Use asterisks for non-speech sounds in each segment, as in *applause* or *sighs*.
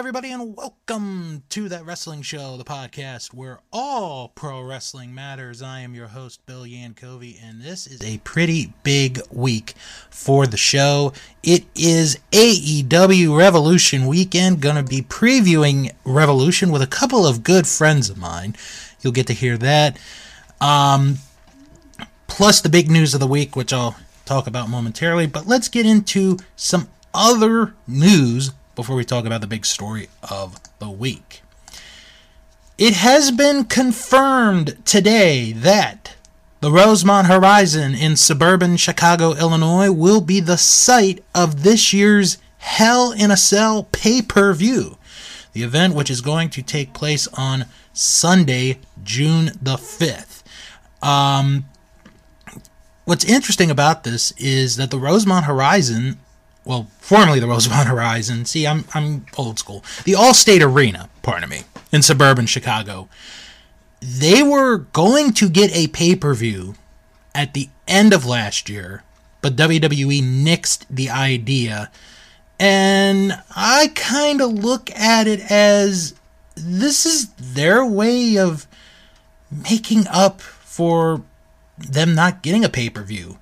Everybody, and welcome to that wrestling show, the podcast where all pro wrestling matters. I am your host, Bill Yankovi, and this is a pretty big week for the show. It is AEW Revolution weekend. Gonna be previewing Revolution with a couple of good friends of mine. You'll get to hear that. Um, plus the big news of the week, which I'll talk about momentarily. But let's get into some other news before we talk about the big story of the week. It has been confirmed today that the Rosemont Horizon in suburban Chicago, Illinois will be the site of this year's Hell in a Cell pay per view. The event, which is going to take place on Sunday, June the 5th. Um, what's interesting about this is that the Rosemont Horizon well, formerly the Rosemont Horizon. See, I'm I'm old school. The Allstate Arena, pardon me, in suburban Chicago. They were going to get a pay-per-view at the end of last year, but WWE nixed the idea. And I kind of look at it as this is their way of making up for them not getting a pay-per-view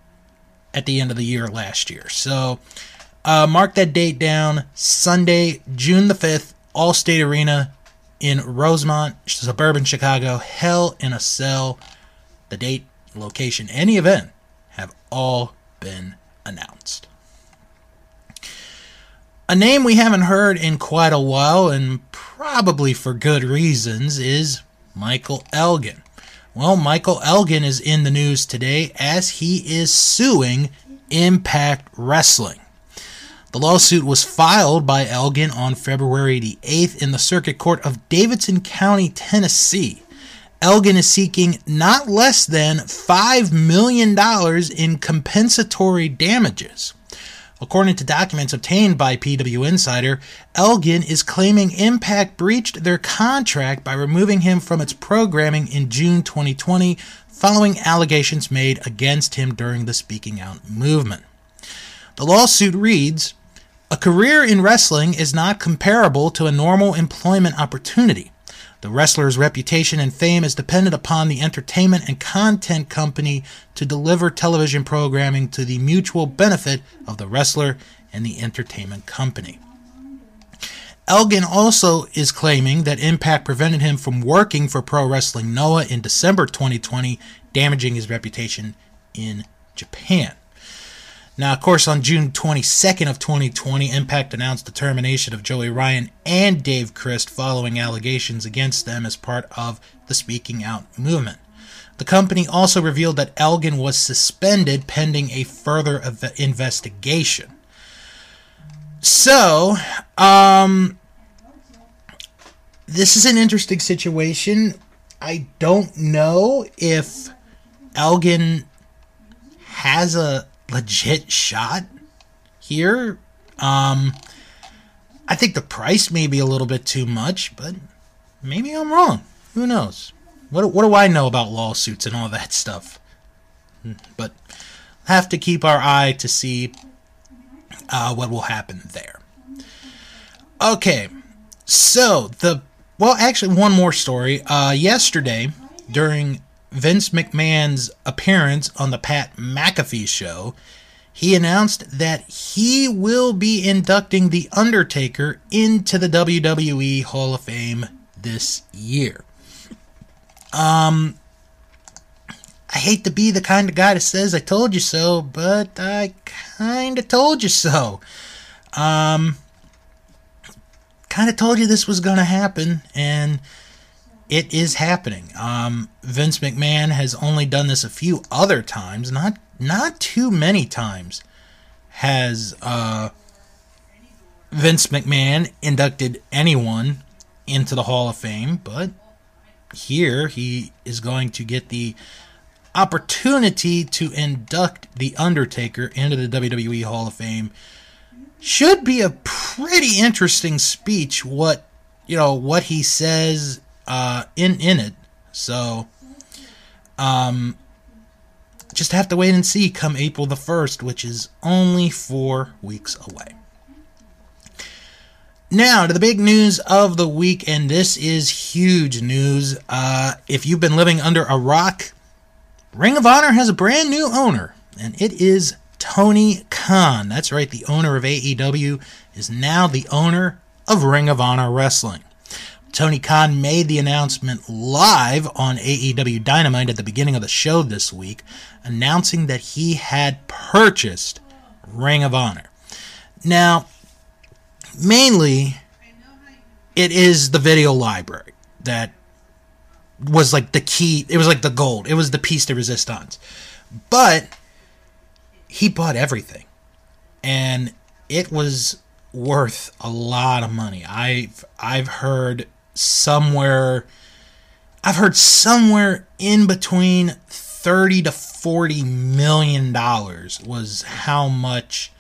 at the end of the year last year. So, uh, mark that date down Sunday, June the 5th, Allstate Arena in Rosemont, suburban Chicago. Hell in a Cell. The date, location, any event have all been announced. A name we haven't heard in quite a while, and probably for good reasons, is Michael Elgin. Well, Michael Elgin is in the news today as he is suing Impact Wrestling. The lawsuit was filed by Elgin on February the 8th in the Circuit Court of Davidson County, Tennessee. Elgin is seeking not less than $5 million in compensatory damages. According to documents obtained by PW Insider, Elgin is claiming Impact breached their contract by removing him from its programming in June 2020 following allegations made against him during the Speaking Out movement. The lawsuit reads A career in wrestling is not comparable to a normal employment opportunity. The wrestler's reputation and fame is dependent upon the entertainment and content company to deliver television programming to the mutual benefit of the wrestler and the entertainment company. Elgin also is claiming that Impact prevented him from working for Pro Wrestling Noah in December 2020, damaging his reputation in Japan. Now, of course, on June 22nd of 2020, Impact announced the termination of Joey Ryan and Dave Crist following allegations against them as part of the Speaking Out movement. The company also revealed that Elgin was suspended pending a further investigation. So, um, this is an interesting situation. I don't know if Elgin has a legit shot here. Um, I think the price may be a little bit too much, but maybe I'm wrong. Who knows? What, what do I know about lawsuits and all that stuff? but have to keep our eye to see uh, what will happen there. Okay, so the well, actually, one more story. Uh, yesterday, during Vince McMahon's appearance on the Pat McAfee show, he announced that he will be inducting The Undertaker into the WWE Hall of Fame this year. Um, I hate to be the kind of guy that says I told you so, but I kind of told you so. Um, kind of told you this was going to happen, and it is happening. Um, Vince McMahon has only done this a few other times, not not too many times. Has uh, Vince McMahon inducted anyone into the Hall of Fame, but here he is going to get the opportunity to induct The Undertaker into the WWE Hall of Fame should be a pretty interesting speech. What you know, what he says uh, in in it. So, um, just have to wait and see. Come April the first, which is only four weeks away. Now to the big news of the week, and this is huge news. Uh, if you've been living under a rock, Ring of Honor has a brand new owner, and it is Tony Khan. That's right, the owner of AEW is now the owner of Ring of Honor Wrestling. Tony Khan made the announcement live on AEW Dynamite at the beginning of the show this week, announcing that he had purchased Ring of Honor. Now, mainly, it is the video library that was like the key. It was like the gold. It was the piece de resistance. But he bought everything, and it was worth a lot of money. I've I've heard somewhere I've heard somewhere in between 30 to 40 million dollars was how much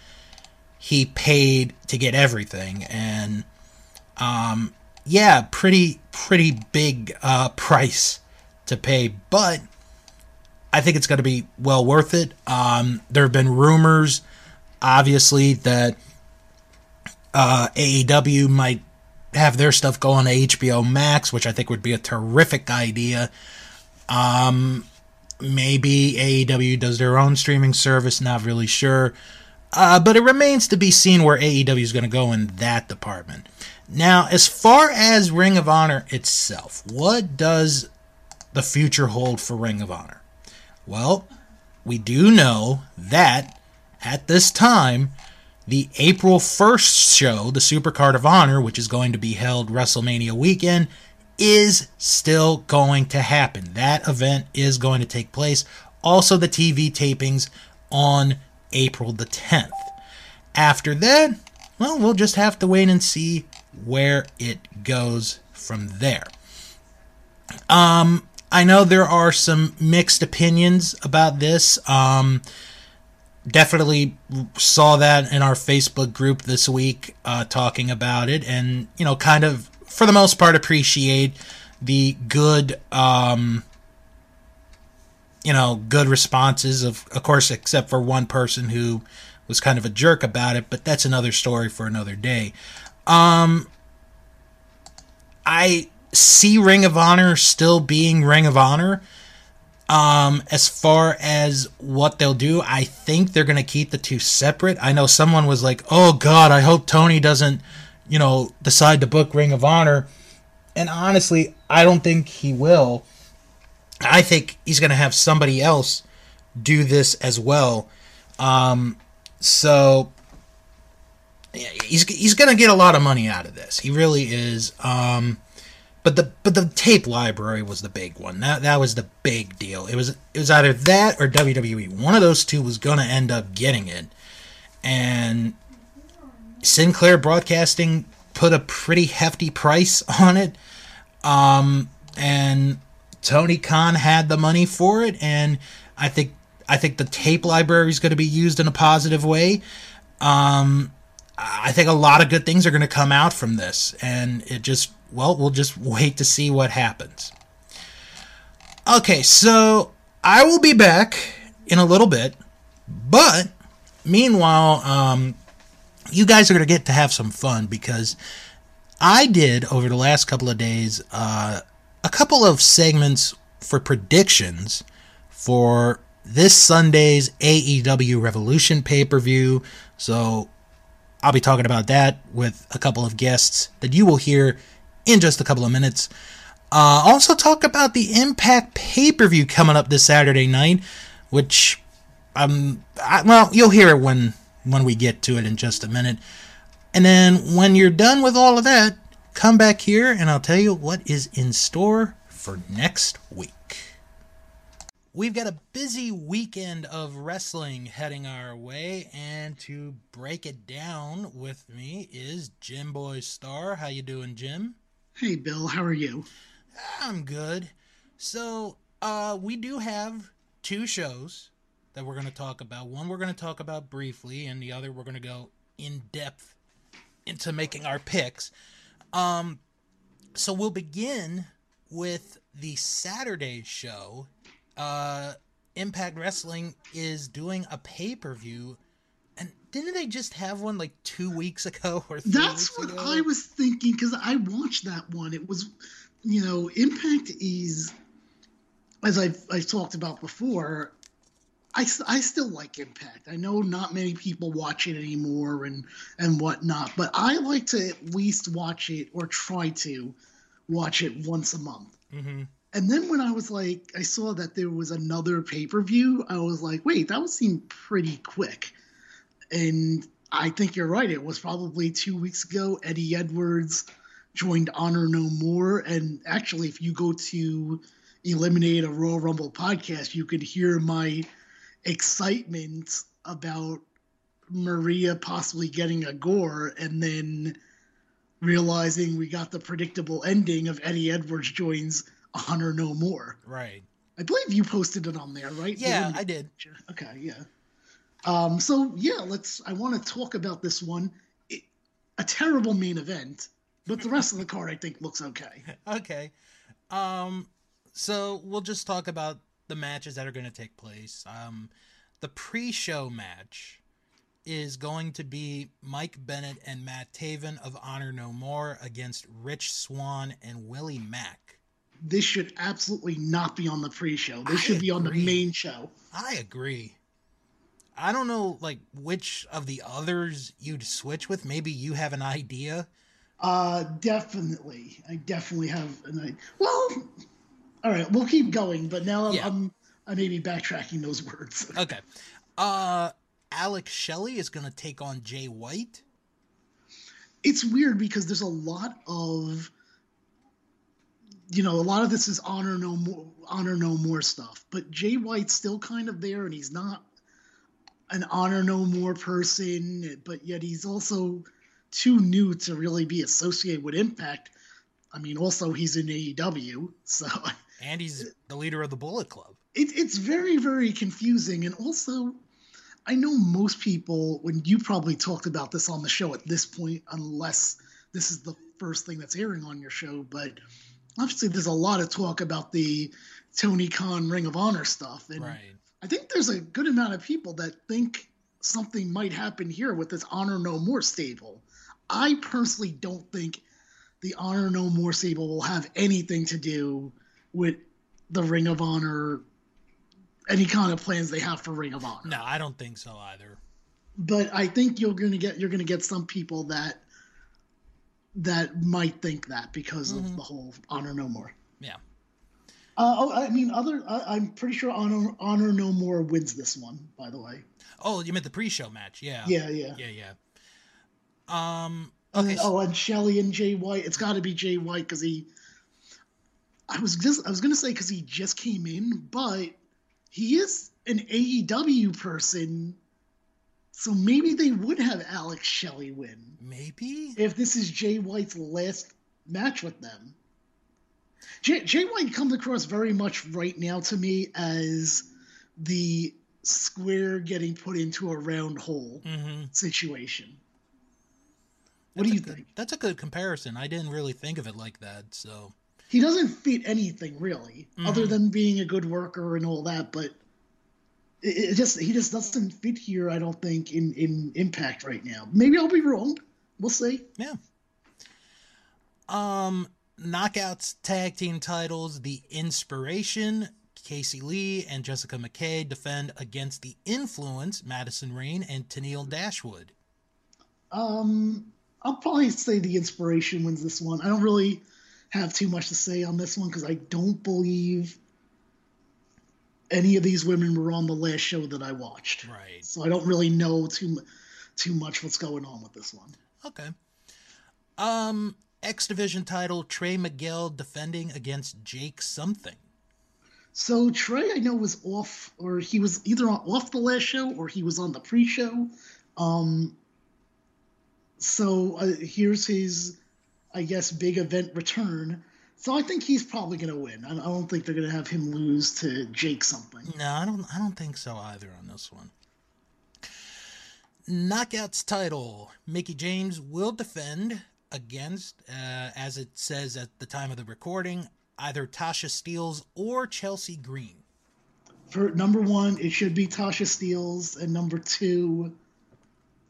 he paid to get everything and um yeah, pretty pretty big uh *laughs* price to pay, but I think it's going to be well worth it. Um, there have been rumors, obviously, that uh, AEW might have their stuff go on HBO Max, which I think would be a terrific idea. Um, maybe AEW does their own streaming service, not really sure. Uh, but it remains to be seen where AEW is going to go in that department. Now, as far as Ring of Honor itself, what does the future hold for Ring of Honor? Well, we do know that at this time, the April 1st show, the Supercard of Honor, which is going to be held WrestleMania weekend, is still going to happen. That event is going to take place. Also, the TV tapings on April the 10th. After that, well, we'll just have to wait and see where it goes from there. Um, I know there are some mixed opinions about this. Um, definitely saw that in our Facebook group this week, uh, talking about it, and you know, kind of for the most part appreciate the good, um, you know, good responses of, of course, except for one person who was kind of a jerk about it, but that's another story for another day. Um, I see Ring of Honor still being Ring of Honor. Um, as far as what they'll do, I think they're gonna keep the two separate. I know someone was like, "Oh God, I hope Tony doesn't, you know, decide to book Ring of Honor." And honestly, I don't think he will. I think he's gonna have somebody else do this as well. Um, so he's he's gonna get a lot of money out of this. He really is. Um, but the but the tape library was the big one. That that was the big deal. It was it was either that or WWE. One of those two was gonna end up getting it. And Sinclair Broadcasting put a pretty hefty price on it. Um, and Tony Khan had the money for it, and I think I think the tape library is going to be used in a positive way. Um, I think a lot of good things are going to come out from this, and it just well, we'll just wait to see what happens. Okay, so I will be back in a little bit. But meanwhile, um, you guys are going to get to have some fun because I did over the last couple of days uh, a couple of segments for predictions for this Sunday's AEW Revolution pay per view. So I'll be talking about that with a couple of guests that you will hear in just a couple of minutes. Uh, also, talk about the Impact pay per view coming up this Saturday night, which um, I, well, you'll hear it when when we get to it in just a minute. And then when you're done with all of that, come back here and I'll tell you what is in store for next week. We've got a busy weekend of wrestling heading our way, and to break it down with me is Jim Boy Star. How you doing, Jim? Hey, Bill. How are you? I'm good. So, uh, we do have two shows that we're going to talk about. One we're going to talk about briefly, and the other we're going to go in depth into making our picks. Um, so we'll begin with the Saturday show. Uh, Impact Wrestling is doing a pay per view, didn't they just have one like two weeks ago *laughs* or three That's what ago? I was thinking because I watched that one. It was, you know, Impact is, as I've, I've talked about before, I, I still like Impact. I know not many people watch it anymore and, and whatnot, but I like to at least watch it or try to watch it once a month. hmm And then when I was like, I saw that there was another pay per view, I was like, wait, that would seem pretty quick. And I think you're right. It was probably two weeks ago. Eddie Edwards joined Honor No More. And actually, if you go to Eliminate a Royal Rumble podcast, you could hear my excitement about Maria possibly getting a gore and then realizing we got the predictable ending of Eddie Edwards joins Honor No More. Right. I believe you posted it on there, right? Yeah, I did. Okay, yeah. Um, so yeah, let's. I want to talk about this one. It, a terrible main event, but the rest of the card I think looks okay. *laughs* Okay. Um so we'll just talk about the matches that are going to take place. Um the pre-show match is going to be Mike Bennett and Matt Taven of Honor No More against Rich Swann and Willie Mack. This should absolutely not be on the pre-show. This I should be on the main show. I agree. I don't know like which of the others you'd switch with. Maybe you have an idea. Uh, definitely. I definitely have an idea. Well, all right, we'll keep going. But now I'm, Yeah. I'm I may be backtracking those words. *laughs* Okay. Uh Alex Shelley is going to take on Jay White. it's weird because there's a lot of you know a lot of this is honor no more honor no more stuff but jay white's still kind of there and he's not an honor no more person but yet he's also too new to really be associated with impact i mean also he's in aew so And he's the leader of the Bullet Club. it, it's very very confusing and also i know most people when you probably talked about this on the show at this point unless this is the first thing that's airing on your show but obviously there's a lot of talk about the tony khan ring of honor stuff and Right. I think there's a good amount of people that think something might happen here with this honor no more stable i personally don't think the honor no more stable will have anything to do with the ring of honor any kind of plans they have for ring of honor No, I don't think so either. but i think you're gonna get you're gonna get some people that that might think that because of mm-hmm. the whole honor no more Yeah. Uh, oh i mean other I, i'm pretty sure honor honor no more wins this one by the way Oh, you meant the pre-show match? Yeah. yeah yeah Yeah, yeah. Um. And Okay. then- oh, and Shelley and Jay White. It's got to be Jay White because he. I was just I was gonna say because he just came in, but he is an AEW person, so maybe they would have Alex Shelley win maybe. if this is Jay White's last match with them. Jay, Jay White comes across very much right now to me as the square getting put into a round hole Mm-hmm. situation. What do you good, think? That's a good comparison. I didn't really think of it like that. So he doesn't fit anything really, other Mhm. than being a good worker and all that. But it, it just he just doesn't fit here. I don't think in in Impact right now. Maybe I'll be wrong. We'll see. Yeah. Um, knockouts tag team titles. The Inspiration, Cassie Lee and Jessica McKay defend against the Influence, Madison Rayne and Tennille Dashwood. Um, I'll probably say the Inspiration wins this one. I don't really have too much to say on this one because I don't believe any of these women were on the last show that I watched. Right. So I don't really know too too much what's going on with this one. Okay. Um, X Division title Trey Miguel defending against Jake something. So Trey, I know was off, or he was either off the last show or he was on the pre-show. Um, so uh, here's his, I guess, big event return. So I think he's probably going to win. I, I don't think they're going to have him lose to Jake something. No, I don't. I don't think so either on this one. Knockouts title Mickie James will defend against, uh, as it says at the time of the recording, either Tasha Steelz or Chelsea Green. For number one, it should be Tasha Steelz, and number two,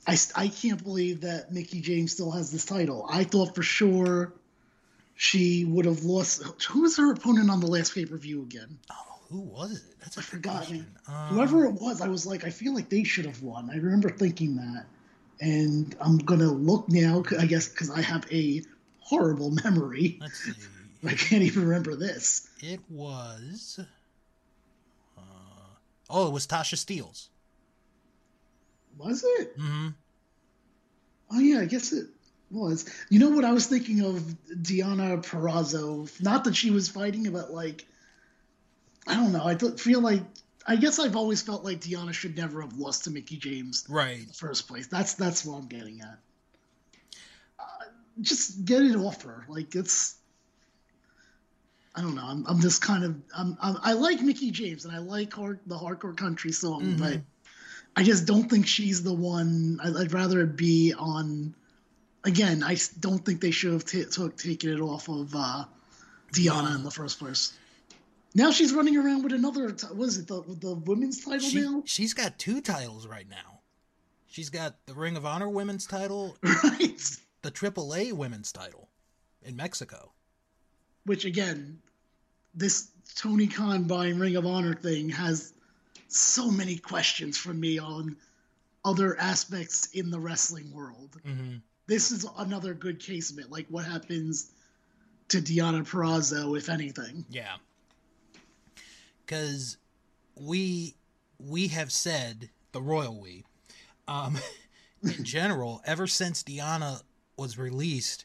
I, I can't believe that Mickie James still has this title. I thought for sure she would have lost. Who was her opponent on the last pay per view again? Oh, who was it? That's a I forgot. Um, Whoever it was, I was like, I feel like they should have won. I remember thinking that, and I'm gonna look now. I guess because I have a horrible memory. Let's *laughs* see. I can't even remember this. It was. Uh, oh, it was Tasha Steelz. Was it? Mm-hmm. Oh yeah, I guess it was. You know what I was thinking of Deonna Purrazzo. Not that she was fighting, but like I don't know. I feel like I guess I've always felt like Deonna should never have lost to Mickie James Right. in the first place. That's that's what I'm getting at. Uh, just get it off her. Like it's. I don't know. I'm, I'm just kind of I'm, I'm I like Mickie James and I like hard, the hardcore country song, but I just don't think she's the one. I'd, I'd rather it be on. Again, I don't think they should have t- took taken it off of uh, Deonna in the first place. Now she's running around with another. What is it? The the women's title She, now, she's got two titles right now. She's got the Ring of Honor women's title, *laughs* right? the AAA women's title in Mexico. Which again, this Tony Khan buying Ring of Honor thing has so many questions for me on other aspects in the wrestling world. Mm-hmm. This is another good case of it. Like what happens to Deonna Purrazzo, if anything. Yeah. Cause we we have said the royal we, um, *laughs* in general, ever since Deonna was released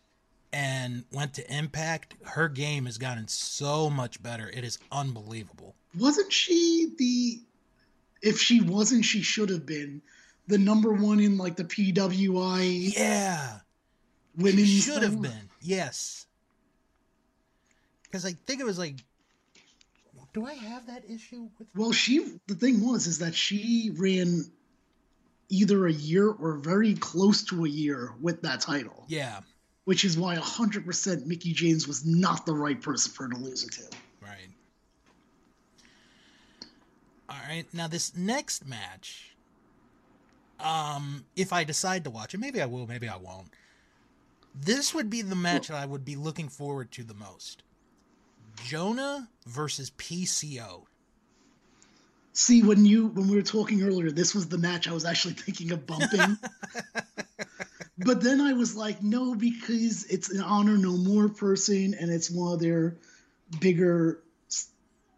and went to Impact, her game has gotten so much better. It is unbelievable. Wasn't she the? If she wasn't, she should have been the number one in like the PWI Yeah. women should have been. Yes. Because I think it was like, do I have that issue with? Well, she the thing was is that she ran either a year or very close to a year with that title, Yeah. which is why 100% Mickie James was not the right person for her to lose it to. Right. All right. Now this next match, um, if I decide to watch it, maybe I will, maybe I won't. This would be the match that I would be looking forward to the most. Jonah versus PCO. See, when you when we were talking earlier, this was the match I was actually thinking of bumping. *laughs* but then I was like, no, because it's an honor no more person, and it's one of their bigger,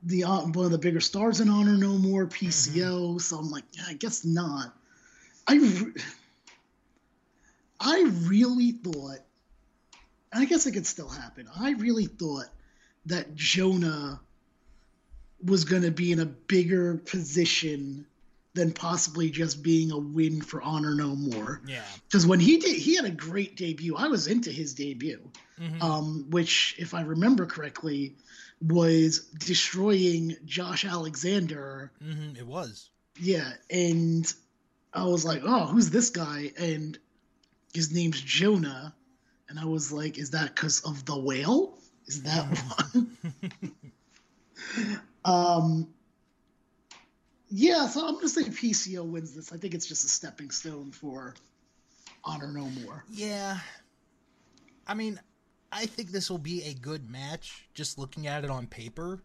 the uh, one of the bigger stars in honor no more PCO. So I'm like, yeah, I guess not. I re- I really thought, I guess it could still happen. I really thought that Jonah was going to be in a bigger position than possibly just being a win for Honor No More. Yeah. Because when he did, he had a great debut. I was into his debut, um, which, if I remember correctly, was destroying Josh Alexander. hmm it was. Yeah, and I was like, "Oh, who's this guy?" And his name's Jonah, and I was like, "Is that because of the whale? Is that *laughs* one?" um, Yeah, so I'm gonna say PCO wins this. I think it's just a stepping stone for Honor No More. Yeah. I mean, I think this will be a good match just looking at it on paper.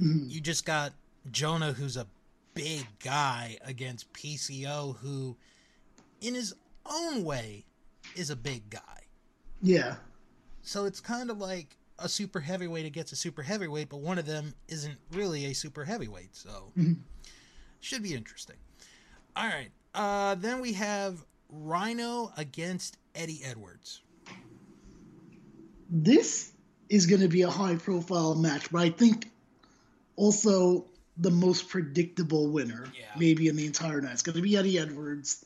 Mm-hmm. You just got Jonah, who's a big guy, against PCO, who, in his own way, is a big guy. Yeah. So it's kind of like a super heavyweight against a super heavyweight, but one of them isn't really a super heavyweight. So should be interesting. All right. Uh, then we have Rhino against Eddie Edwards. This is going to be a high profile match, but I think also the most predictable winner, Yeah. maybe in the entire night. It's going to be Eddie Edwards.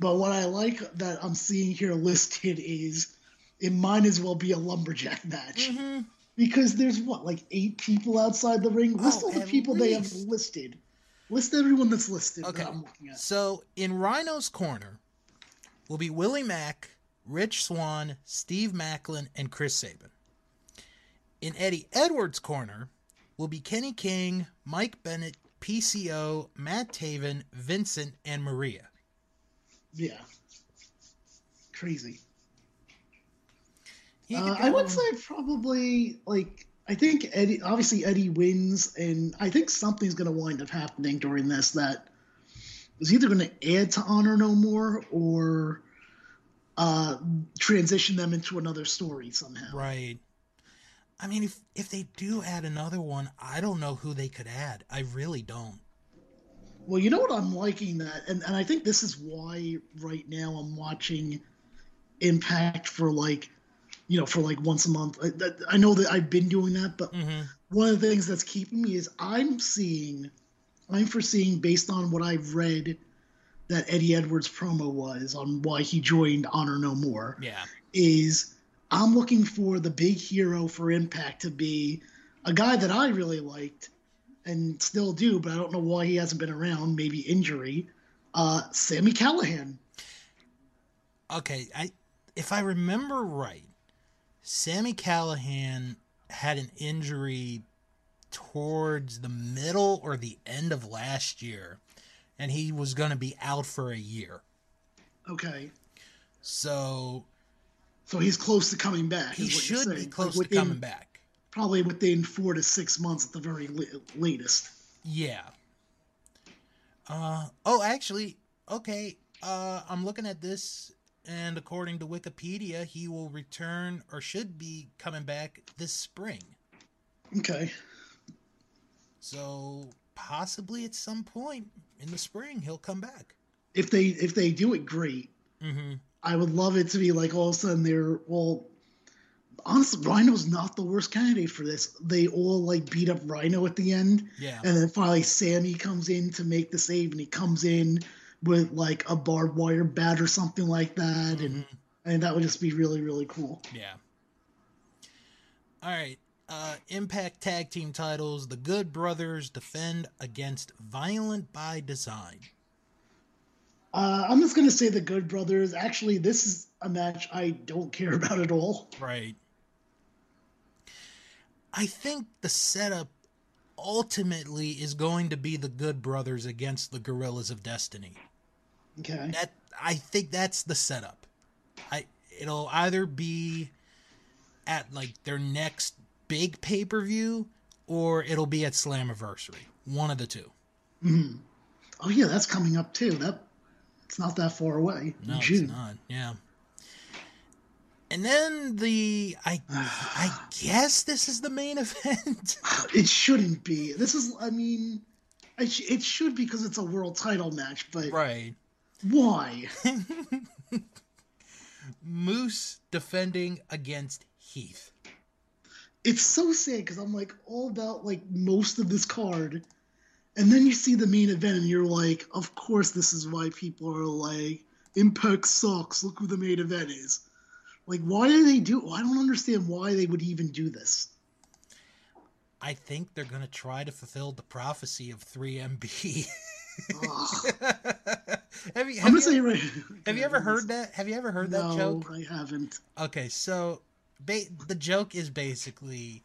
But what I like that I'm seeing here listed is it might as well be a lumberjack match. Mm-hmm. Because there's what, like eight people outside the ring? List Oh, all the people they have listed. List everyone that's listed Okay. that I'm looking at. So in Rhino's corner will be Willie Mack, Rich Swann, Steve Maclin, and Chris Sabin. In Eddie Edwards' corner will be Kenny King, Mike Bennett, PCO, Matt Taven, Vincent, and Maria. Yeah. Crazy. Uh, I would say probably like I think Eddie. Obviously, Eddie wins, and I think something's going to wind up happening during this that is either going to add to Honor No More or uh, transition them into another story somehow. Right. I mean, if if they do add another one, I don't know who they could add. I really don't. Well, you know what I'm liking that, and and I think this is why right now I'm watching Impact for like, you know, for like once a month. I, that- I know that I've been doing that, but one of the things that's keeping me is I'm seeing, I'm foreseeing based on what I've read that Eddie Edwards promo was on why he joined Honor No More Yeah. is I'm looking for the big hero for Impact to be a guy that I really liked and still do, but I don't know why he hasn't been around. Maybe injury. Uh, Sami Callihan. Okay, I if I remember right, Sami Callihan had an injury towards the middle or the end of last year, and he was going to be out for a year. Okay, So so he's close to coming back. he should be close Like to within- coming back. Probably within four to six months at the very latest. Yeah. Uh oh, actually, okay. Uh I'm looking at this and according to Wikipedia, he will return or should be coming back this spring. Okay. So possibly at some point in the spring he'll come back. If they if they do it, great. Mm-hmm. I would love it to be like all of a sudden they're well. Honestly, Rhino's not the worst candidate for this. They all like beat up Rhino at the end, Yeah. and then finally Sami comes in to make the save, and he comes in with like a barbed wire bat or something like that, and and that would just be really really cool. Yeah. All right. Uh, Impact Tag Team titles. The Good Brothers defend against Violent by Design. Uh, I'm just gonna say the Good Brothers. Actually, this is a match I don't care *laughs* about at all. Right. I think the setup ultimately is going to be the Good Brothers against the Guerrillas of Destiny. Okay. That I think that's the setup. I it'll either be at like their next big pay per view or it'll be at Slammiversary. One of the two. Mm-hmm. Oh yeah, that's coming up too. That it's not that far away. No, June. it's not. Yeah. And then the I I *sighs* guess this is the main *laughs* event. It shouldn't be. This is. I mean, it, sh- it should because it's a world title match. But right. Why? *laughs* Moose defending against Heath. It's so sad because I'm like all about like most of this card, and then you see the main event and you're like, of course this is why people are like, Impact sucks. Look who the main event is. Like, why do they do? I don't understand why they would even do this. I think they're gonna try to fulfill the prophecy of 3MB. *laughs* *laughs* Have you have you, say right. have you ever heard that? Have you ever heard that No, joke? I haven't. Okay, so ba- the joke is basically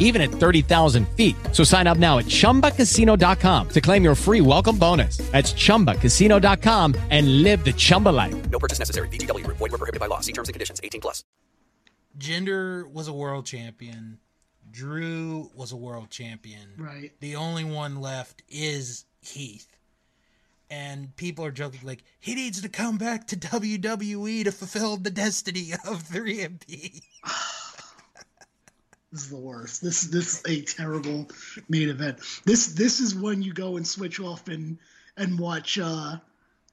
even at 30,000 feet. So sign up now at ChumbaCasino.com to claim your free welcome bonus. That's ChumbaCasino.com and live the Chumba life. No purchase necessary. VGW. Void were prohibited by law. See terms and conditions. 18 plus. Jinder was a world champion. Drew was a world champion. Right. The only one left is Heath. And people are joking like he needs to come back to WWE to fulfill the destiny of 3MB. *sighs* *laughs* This is the worst. This this is a terrible main event. This this is when you go and switch off and and watch uh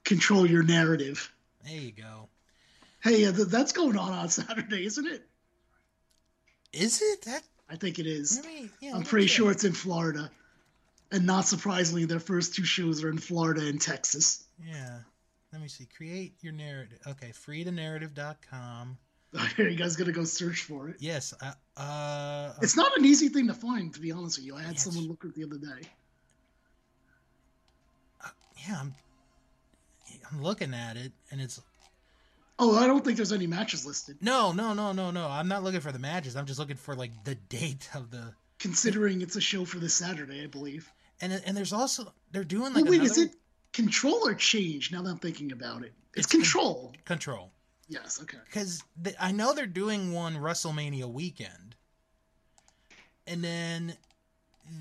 control your narrative. There you go. Hey, uh, th- that's going on on *laughs* Saturday, isn't it? Is it that? I think it is. Me- yeah, I'm pretty sure it's in Florida, and not surprisingly, their first two shows are in Florida and Texas. Yeah. Let me see. Create your narrative. Okay, freethenarrative.com. *laughs* Are you guys gonna go search for it? Yes. Uh, uh It's not an easy thing to find, to be honest with you. I had Yes. someone look at it the other day. yeah, I'm I'm looking at it and it's Oh, I don't think there's any matches listed. No, no, no, no, no. I'm not looking for the matches. I'm just looking for like the date of the Considering it's a show for this Saturday, I believe. and and there's also they're doing Well, like wait, another is it control or change? Now that I'm thinking about it, it's, It's con- control. Yes, okay. because I know they're doing one WrestleMania weekend, and then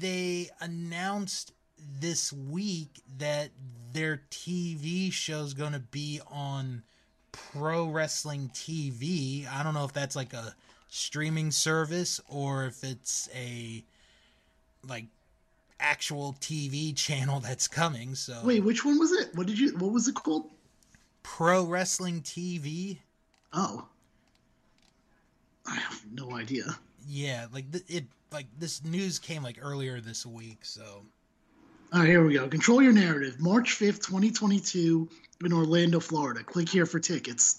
they announced this week that their TV show's going to be on Pro Wrestling TV. I don't know if that's like a streaming service or if it's a like actual TV *laughs* channel that's coming. So Wait, which one was it? What did you? What was it called? Pro Wrestling TV. Oh, I have no idea. Yeah, like th- it like this news came like earlier this week, so All right, here we go. Control your narrative. March fifth, twenty twenty two, in Orlando, Florida. Click here for tickets.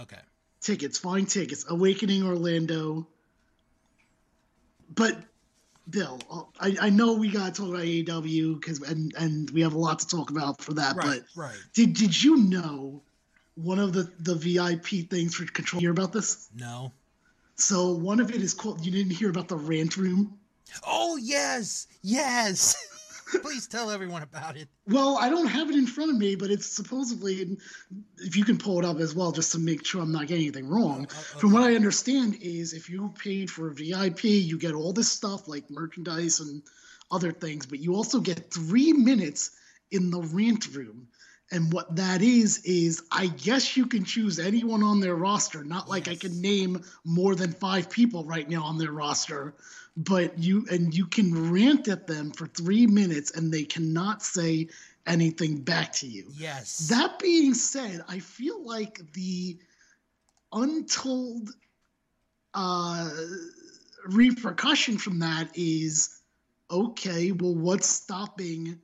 okay. Tickets. Find tickets. Awakening Orlando. But Bill, I, I know we got to talk about AEW because and and we have a lot to talk about for that. Right, but right. did did you know one of the the VIP things for Control? Hear about this? No. So one of it is called. You didn't hear about the rant room? Oh yes, yes. *laughs* *laughs* Please tell everyone about it. Well, I don't have it in front of me, but it's supposedly, if you can pull it up as well, just to make sure I'm not getting anything wrong. Oh, oh, From what I understand, is if you paid for a VIP, you get all this stuff like merchandise and other things, but you also get three minutes in the rant room. And what that is is, I guess you can choose anyone on their roster. Not like I can name more than five people right now on their roster, but you and you can rant at them for three minutes, and they cannot say anything back to you. Yes. That being said, I feel like the untold uh, repercussion from that is okay, well, what's stopping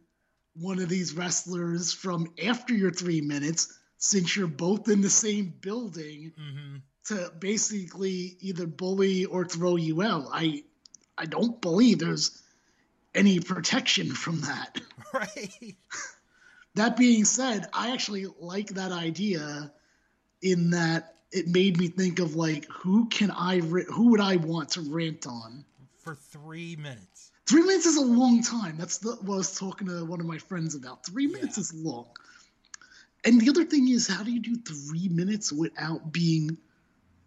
one of these wrestlers from after your three minutes, since you're both in the same building, Mm-hmm. to basically either bully or throw you out? I I don't believe there's any protection from that. *laughs* *laughs* Right. That being said, I actually like that idea in that it made me think of like who can I who would I want to rant on? For three minutes. Three minutes is a long time. That's the, what I was talking to one of my friends about. Three minutes is long. And the other thing is, how do you do three minutes without being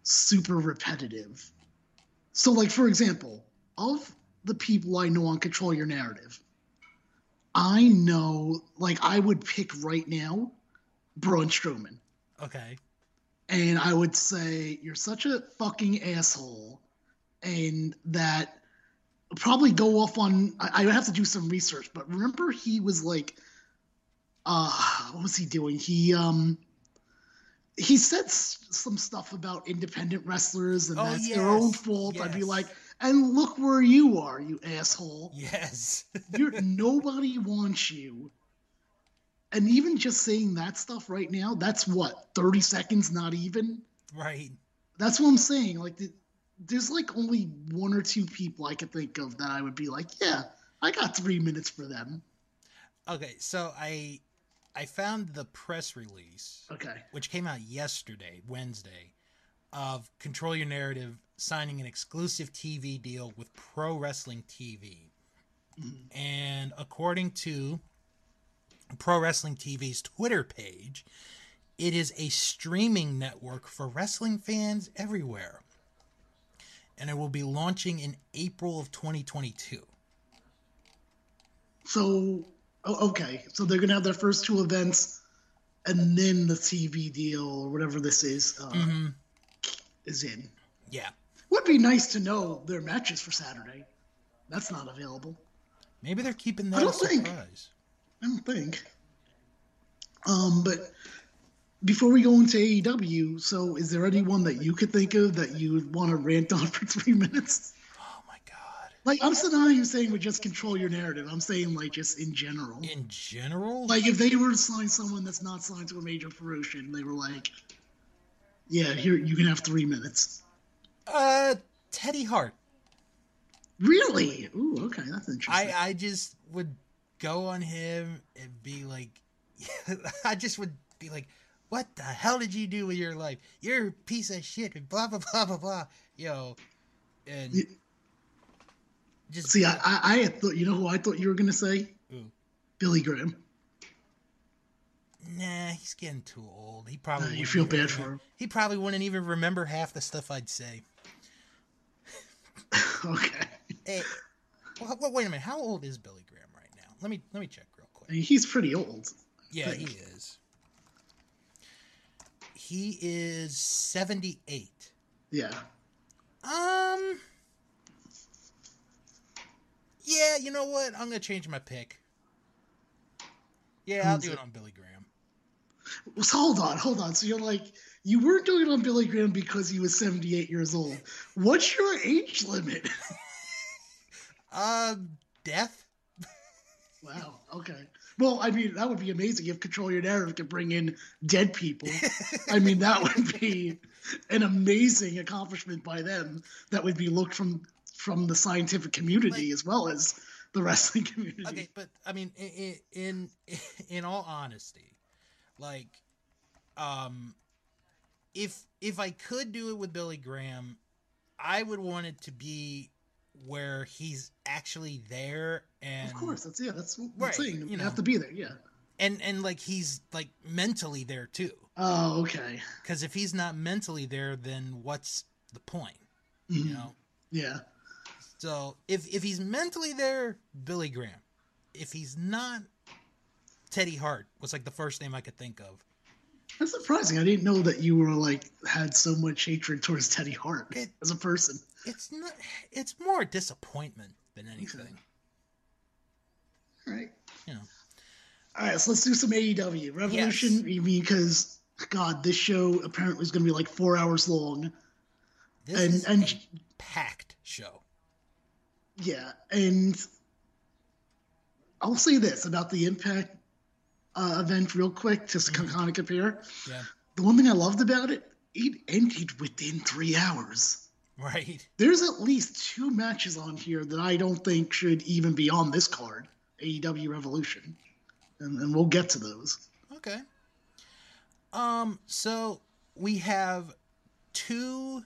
super repetitive? So, like for example, of the people I know on Control Your Narrative, I know, like, I would pick right now Braun Strowman. Okay. and I would say you're such a fucking asshole, and that probably go off on. I, I would have to do some research, but remember he was like, uh, what was he doing? He um. He said s- some stuff about independent wrestlers and Oh, that's their own yes, fault. I'd be like, and look where you are, you asshole. Yes. *laughs* You're nobody wants you. And even just saying that stuff right now, that's what, 30 seconds, not even? right. That's what I'm saying. Like, the, there's like only one or two people I could think of that I would be like, yeah, I got three minutes for them. Okay, so I I found the press release, Okay. which came out yesterday, Wednesday, of Control Your Narrative signing an exclusive TV deal with Pro Wrestling TV. And according to Pro Wrestling TV's Twitter page, it is a streaming network for wrestling fans everywhere. And it will be launching in April of 2022. So, oh, okay. So they're going to have their first two events, and then the TV deal or whatever this is uh, is in. Yeah. Would be nice to know their matches for Saturday. That's not available. Maybe they're keeping that a don't think- surprise. I don't think. Um, but before we go into AEW, so is there anyone that you could think of that you would want to rant on for *laughs* three minutes? Oh my god. Like I'm still not even saying we just control your narrative. I'm saying like just in general. In general? Like if they were to sign someone that's not signed to a major promotion, they were like, "Yeah, here you can have three minutes." Uh Teddy Hart. Really? Ooh, okay, that's interesting. I I just would go on him and be like *laughs* I just would be like what the hell did you do with your life? You're a piece of shit and blah blah blah blah blah. Yo and just See, I, I, I thought you know who I thought you were gonna say? Billy Graham. Nah, he's getting too old. He probably Uh, you feel bad for him. He probably wouldn't even remember half the stuff I'd say. *laughs* okay. Hey, well, wait a minute. How old is Billy Graham right now? Let me let me check real quick. He's pretty old. Yeah, he is. He is 78. Yeah. Um Yeah, you know what? I'm going to change my pick. Yeah, I'll do it on Billy Graham. So hold on, hold on. So you're like, you weren't doing it on Billy Graham because he was 78 years old. What's your age limit? Uh *laughs* death? wow. Okay. Well, I mean, that would be amazing if Control Your Narrative could bring in dead people. *laughs* I mean, that would be an amazing accomplishment by them. That would be looked from from the scientific community as well as the wrestling community. Okay, but I mean in in *laughs* in all honesty, like um if if I could do it with Billy Graham, I would want it to be where he's actually there and Of course, that's yeah, that's what Right, I'm saying. you You know. have to be there, yeah. and and like he's like mentally there too. Oh, okay. Because if he's not mentally there, then what's the point? You Mhm. know. Yeah. So if if he's mentally there, Billy Graham. If he's not, Teddy Hart was like the first name I could think of. That's surprising. I didn't know that you were like had so much hatred towards Teddy Hart It- as a person. It's not. It's more disappointment than anything. All right. You know. All right, so let's do some AEW Revolution. Mean because God, this show apparently is going to be like four hours long. This And- is and- packed show. Yeah, and I'll say this about the Impact uh, event real quick, just to kind of compare. Yeah. The one thing I loved about it, it ended within three hours. Right. There's at least two matches on here that I don't think should even be on this card, AEW Revolution, and, and we'll get to those. Okay. Um. So we have two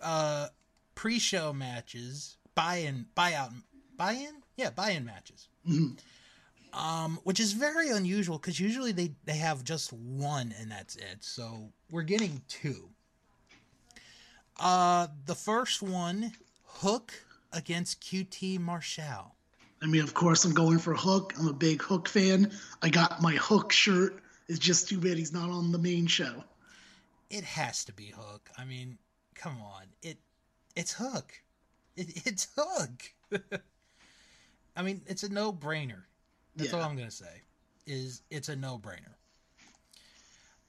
uh pre-show matches, buy-in, buy-out, buy-in, yeah, buy-in matches. Um, which is very unusual because usually they they have just one and that's it. So we're getting two. Uh, the first one, Hook against QT Marshall. I mean, of course, I'm going for Hook. I'm a big Hook fan. I got my Hook shirt. It's just too bad he's not on the main show. it has to be Hook. I mean, come on, it it's Hook. It, it's Hook. *laughs* I mean, it's a no brainer. That's Yeah. all I'm gonna say. Is it's a no brainer.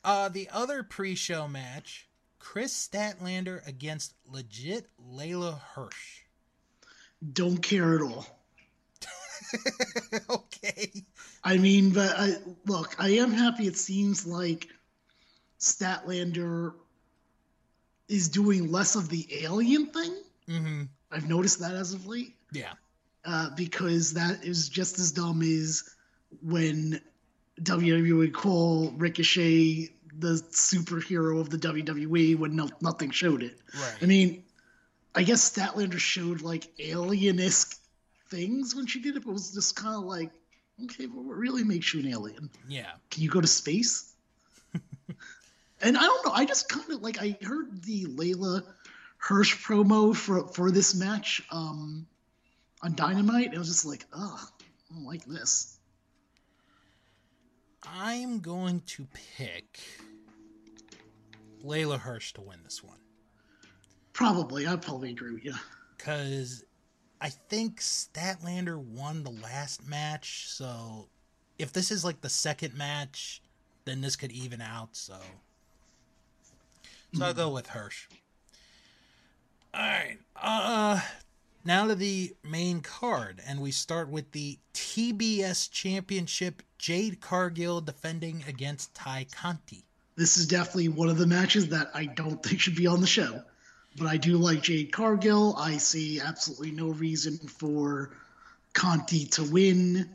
Uh, the other pre-show match, Kris Statlander against legit Leyla Hirsch. Don't care at all. *laughs* okay. I mean, but I, look, I am happy. It seems like Statlander is doing less of the alien thing. Mm-hmm. I've noticed that as of late. Yeah. Uh, because that is just as dumb as when WWE would call Ricochet the superhero of the WWE when no, nothing showed it. Right. I mean, I guess Statlander showed like alien-esque things when she did it, but it was just kind of like, okay, but what really makes you an alien? Yeah. Can you go to space? *laughs* and I don't know. I just kind of like I heard the Leyla Hirsch promo for for this match um, on Dynamite. it was just like, ugh, I don't like this. I'm going to pick Leyla Hirsch to win this one. Probably, I probably agree with you. because I think Statlander won the last match. So if this is like the second match, then this could even out. So, so I'll go with Hirsch. All right. Uh, now to the main card, and we start with the TBS Championship. Jade Cargill defending against Tay Conti. This is definitely one of the matches that I don't think should be on the show. But I do like Jade Cargill. I see absolutely no reason for Conti to win.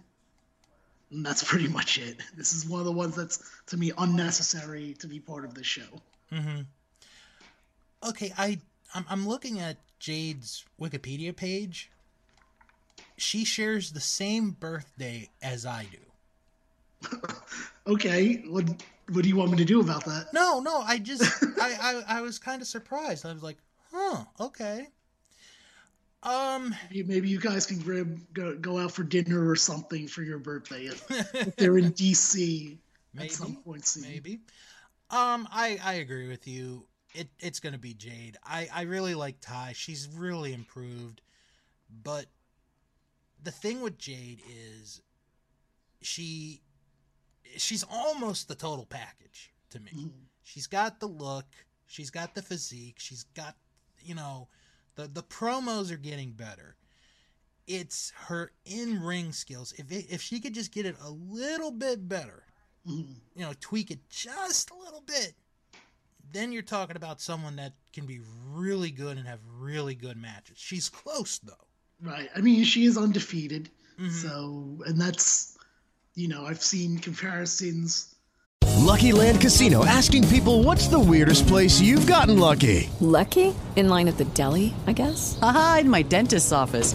And that's pretty much it. *laughs* This is one of the ones that's, to me, unnecessary to be part of this show. Mm-hmm. Okay, I I'm, I'm looking at Jade's Wikipedia page. She shares the same birthday as I do. *laughs* Okay, what what do you want me to do about that? No, no, I just *laughs* I, I I was kind of surprised. I was like, huh, okay. Um, maybe, maybe you guys can grab go, go out for dinner or something for your birthday if, if they're in DC *laughs* maybe, at some point soon. maybe. Um, I I agree with you. It it's gonna be Jade. I I really like Tay. She's really improved, but the thing with Jade is she she's almost the total package to me. Mm-hmm. She's got the look, she's got the physique, she's got you know the the promos are getting better. It's her in ring skills. If it, if she could just get it a little bit better, mm-hmm. you know, tweak it just a little bit, then you're talking about someone that can be really good and have really good matches. She's close though. Right. I mean, she is undefeated. Mm-hmm. So, and that's, you know, I've seen comparisons. Lucky Land Casino asking people what's the weirdest place you've gotten lucky? Lucky? In line at the deli, I guess? Aha, in my dentist's office.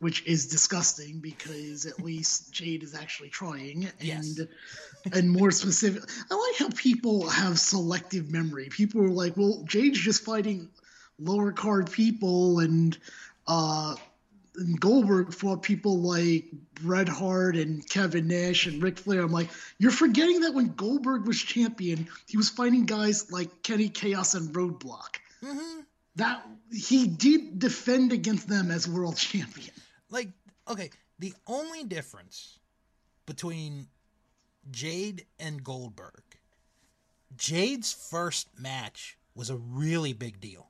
which is disgusting because at least Jade is actually trying. And Yes. and more specific, I like how people have selective memory. People are like, well, Jade's just fighting lower card people, and uh, and Goldberg fought people like Bret Hart and Kevin Nash and Ric Flair. I'm like, you're forgetting that when Goldberg was champion, he was fighting guys like Kenny Kaos and Roadblock Mm-hmm. that he did defend against them as world *laughs* champion. Like, okay, the only difference between Jade and Goldberg, Jade's first match was a really big deal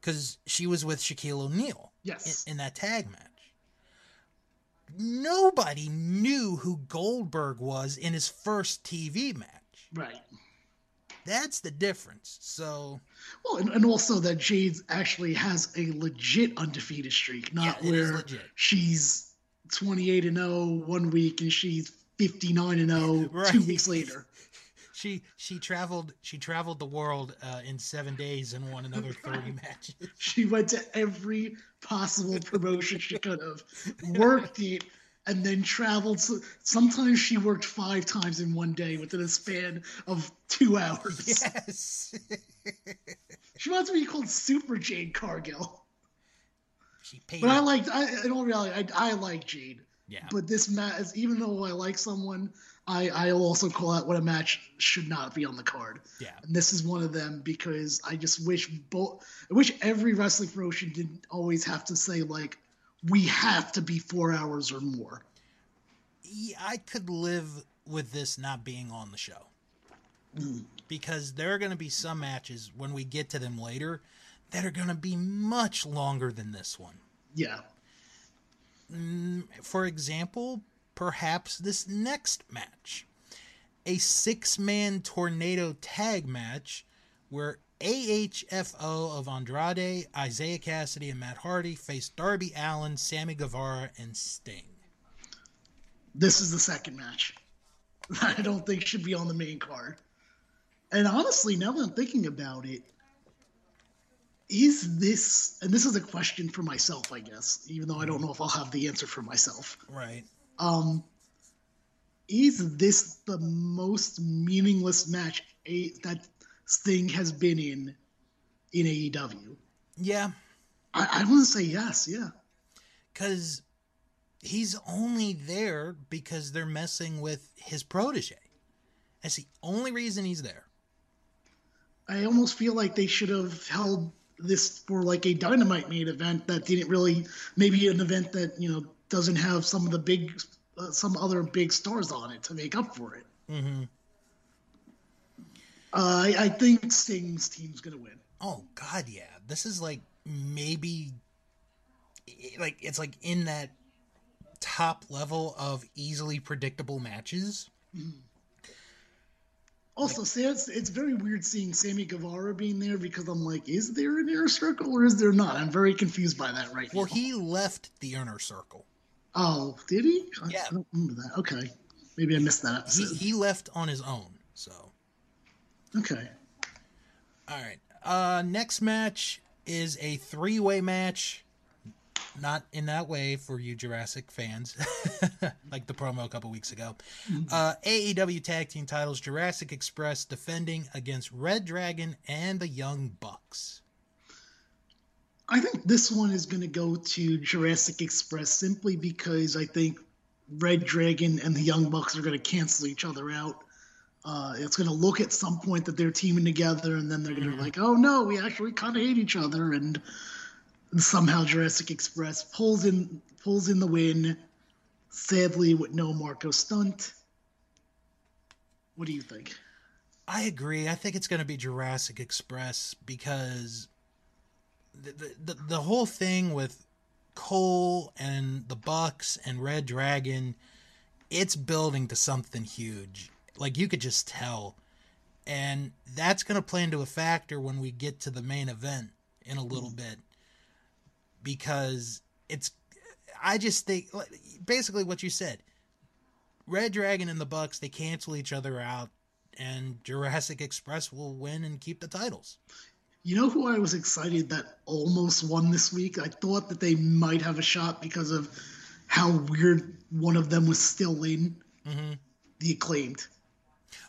because she was with Shaquille O'Neal Yes. in, in that tag match. Nobody knew who Goldberg was in his first TV match. Right. That's the difference. So, Well, and, and also that Jade actually has a legit undefeated streak, not Yeah, where she's 28 and 0 one week and she's 59 and *laughs* 0 two Right. weeks later. *laughs* she she traveled she traveled the world uh, in seven days and won another *laughs* thirty matches. She went to every possible promotion she could have, worked it, and then traveled. Sometimes she worked five times in one day within a span of two hours. Yes. *laughs* She wants to be called Super Jade Cargill. She paid. But I her- like, I, in all reality, I, I like Jade. Yeah. But this match, even though I like someone, I, I will also call out when a match should not be on the card. Yeah. And this is one of them because I just wish both, I wish every wrestling promotion didn't always have to say like, we have to be four hours or more. Yeah, I could live with this not being on the show. Because there are going to be some matches when we get to them later that are going to be much longer than this one. Yeah. Mm, For example, perhaps this next match a six man tornado tag match where AHFO of Andrade, Isiah Kassidy, and Matt Hardy face Darby Allin, Sammy Guevara, and Sting. This is the second match. that *laughs* I don't think should be on the main card. And honestly, now that I'm thinking about it, is this, and this is a question for myself, I guess, even though I don't know if I'll have the answer for myself. Right. Um, is this the most meaningless match a, that Sting has been in in AEW? Yeah. I, I want to say yes, yeah. Because he's only there because they're messing with his protege. That's the only reason he's there. I almost feel like they should have held this for like a dynamite main event that didn't really maybe an event that you know doesn't have some of the big uh, some other big stars on it to make up for it. Mm-hmm. Uh, I, I think Sting's team's gonna win. Oh God, yeah. This is like maybe like it's like in that top level of easily predictable matches. Also, say it's, it's very weird seeing Sammy Guevara being there because I'm like, is there an inner circle or is there not? I'm very confused by that right Well, now. he left the inner circle. Oh, did he? I, Yeah. I don't remember that. Okay, maybe I missed that He he left on his own. So Okay. all right. Uh, next match is a three-way match. Not in that way for you Jurassic fans, *laughs* like the promo a couple weeks ago. Uh, AEW Tag Team Titles: Jurassic Express defending against Red Dragon and the Young Bucks. I think this one is going to go to Jurassic Express simply because I think Red Dragon and the Young Bucks are going to cancel each other out. Uh, it's going to look at some point that they're teaming together, and then they're going to be like, "Oh no, we actually kind of hate each other," and, and somehow Jurassic Express pulls in pulls in the win. Sadly, with no Marko Stunt. What do you think? I agree. I think it's going to be Jurassic Express because the, the the the whole thing with Cole and the Bucks and Red Dragon, it's building to something huge. Like you could just tell, and that's going to play into a factor when we get to the main event in a little bit because it's. I just think basically what you said. Red Dragon and the Bucks they cancel each other out, and Jurassic Express will win and keep the titles. You know who I was excited that almost won this week? I thought that they might have a shot because of how weird one of them was still in. Mm-hmm. The acclaimed.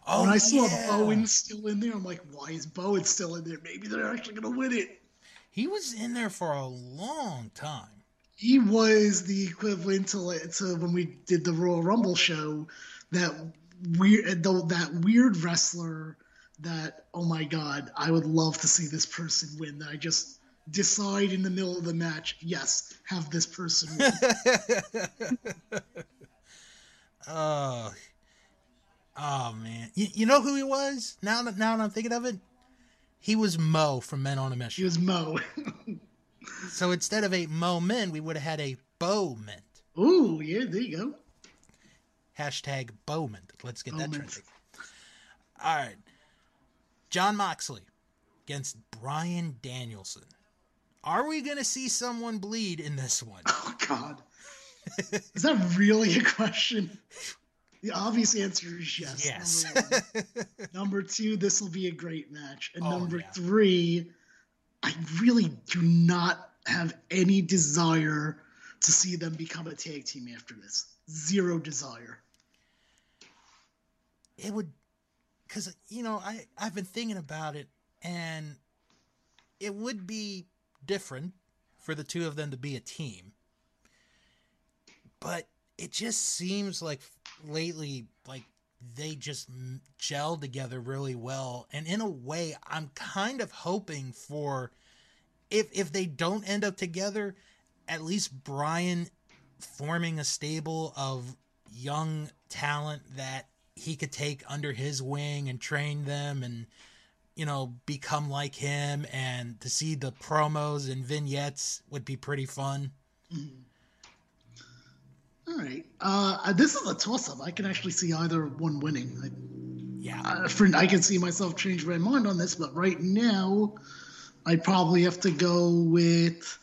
Oh, when I saw yeah. Bowen still in there, I'm like, why is Bowen still in there? Maybe they're actually going to win it. He was in there for a long time. He was the equivalent to, to when we did the Royal Rumble show. That weird, that weird wrestler. That oh my god, I would love to see this person win. That I just decide in the middle of the match, yes, have this person win. *laughs* Oh, oh man! You, you know who he was? Now that now that I'm thinking of it, he was Mo from Men on a Mission. he was Mo. *laughs* So instead of a Mo Men, we would have had a Bowment. Ooh, yeah, there you go. Hashtag Bowment. Let's get that trending. All right. Jon Moxley against Bryan Danielson. Are we going to see someone bleed in this one? Oh God, is that really a question? *laughs* The obvious answer is yes. Yes. Number, *laughs* number two, this will be a great match. And Oh, number yeah. three, I really do not have any desire to see them become a tag team after this. Zero desire. it would because you know i i've been thinking about it and it would be different for the two of them to be a team but it just seems like lately like they just gel together really well. And in a way i'm kind of hoping for if if they don't end up together at least bryan forming a stable of young talent that he could take under his wing and train them and you know become like him and to see the promos and vignettes would be pretty fun mm-hmm. All right. Uh, this is a toss up. I can actually see either one winning. I, yeah uh, for, I can see myself change my mind on this, but right now, I'd probably have to go with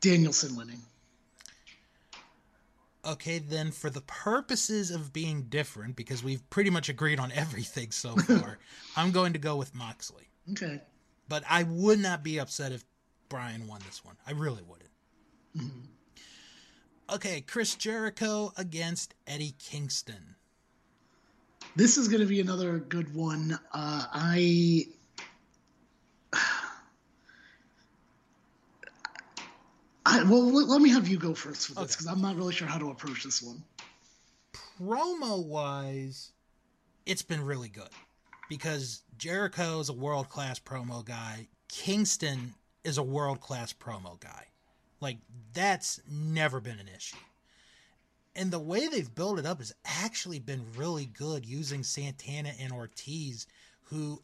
Danielson winning. okay then for the purposes of being different because we've pretty much agreed on *laughs* everything so *laughs* far i'm going to go with moxley Okay. but i would not be upset if bryan won this one i really wouldn't okay chris jericho against eddie kingston This is going to be another good one. Uh, I. *sighs* I, well, let, let me have you go first for this because I'm not really sure how to approach this one. promo wise, it's been really good because Jericho is a world class promo guy. Kingston is a world class promo guy. Like, that's never been an issue. And the way they've built it up has actually been really good using Santana and Ortiz, who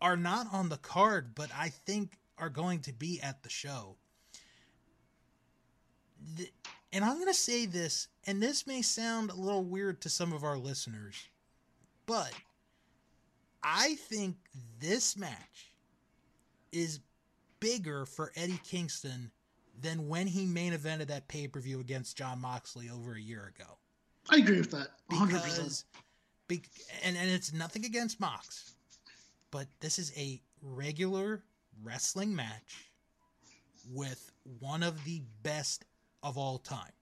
are not on the card, but I think are going to be at the show. And I'm going to say this, and this may sound a little weird to some of our listeners, but I think this match is bigger for Eddie Kingston than when he main evented that pay per view against Jon Moxley over a year ago. I agree with that. 100%. Because, be, and, and it's nothing against Mox, but this is a regular wrestling match with one of the best of all time.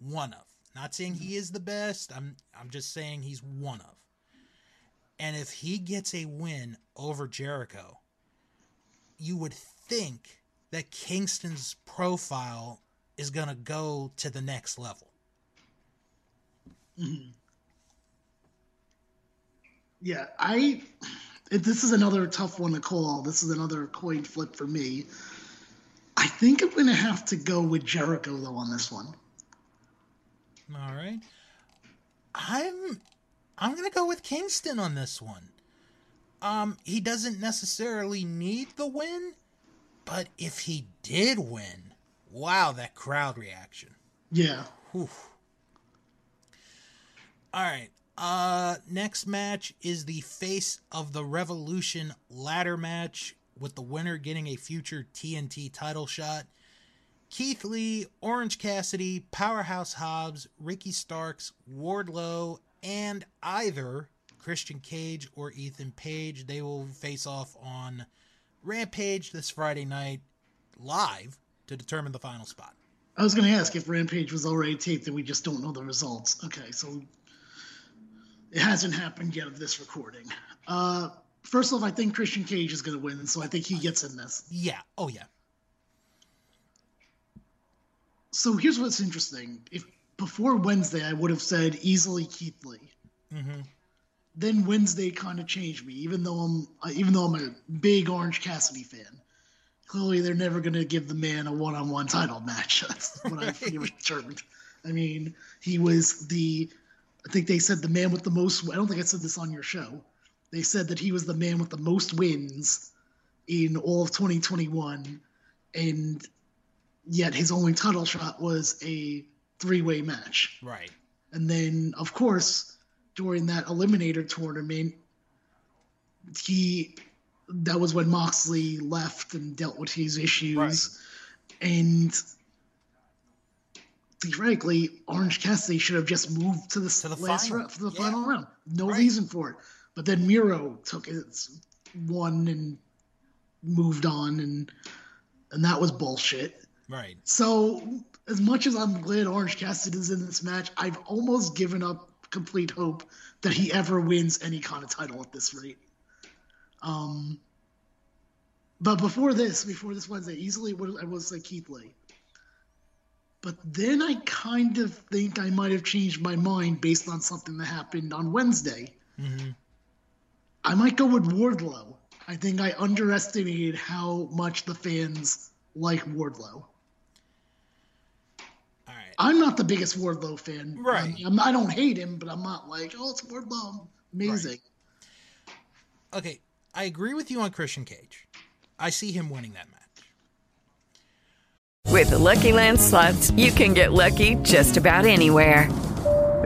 One of. Not saying he is the best. I'm I'm just saying he's one of. And if he gets a win over Jericho, you would think that Kingston's profile is going to go to the next level. Yeah, I. This is another tough one to call. This is another coin flip for me. I think I'm going to have to go with Jericho though on this one. All right. I'm I'm going to go with Kingston on this one. Um he doesn't necessarily need the win, but if he did win, wow, that crowd reaction. Yeah. Whew. All right. Uh next match is the Face of the Revolution ladder match with the winner getting a future TNT title shot. Keith Lee, Orange Cassidy, Powerhouse Hobbs, Ricky Starks, Wardlow, and either Christian Cage or Ethan Page. They will face off on Rampage this Friday night live to determine the final spot. I was going to ask if Rampage was already taped and we just don't know the results. Okay, so it hasn't happened yet of this recording. Uh, first off, I think Christian Cage is going to win, so I think he gets in this. Yeah. Oh, yeah. So here's what's interesting. If before Wednesday, I would have said easily Keith Lee. Mm-hmm. Then Wednesday kind of changed me, even though I'm even though I'm a big Orange Cassidy fan. Clearly, they're never going to give the man a one-on-one title match. *laughs* That's what I *laughs* determined. I mean, he was the. I think they said the man with the most. I don't think I said this on your show. They said that he was the man with the most wins in all of 2021, and yet his only title shot was a three-way match. Right. And then, of course, during that Eliminator tournament, he that was when Moxley left and dealt with his issues. And theoretically, Orange Cassidy should have just moved to the, To the last final. round, for the Yeah. final round. No Right. reason for it. But then Miro took his one and moved on, and and that was bullshit. Right. So as much as I'm glad Orange Cassidy is in this match, I've almost given up complete hope that he ever wins any kind of title at this rate. Um, but before this, before this Wednesday, easily would I was like Keith Lee. But then I kind of think I might have changed my mind based on something that happened on Wednesday. hmm I might go with Wardlow. I think I underestimated how much the fans like Wardlow. All right. I'm not the biggest Wardlow fan. Right. I'm, I don't hate him, but I'm not like, oh, it's Wardlow. Amazing. Okay, I agree with you on Christian Cage. I see him winning that match. With the Lucky Land slots, you can get lucky just about anywhere.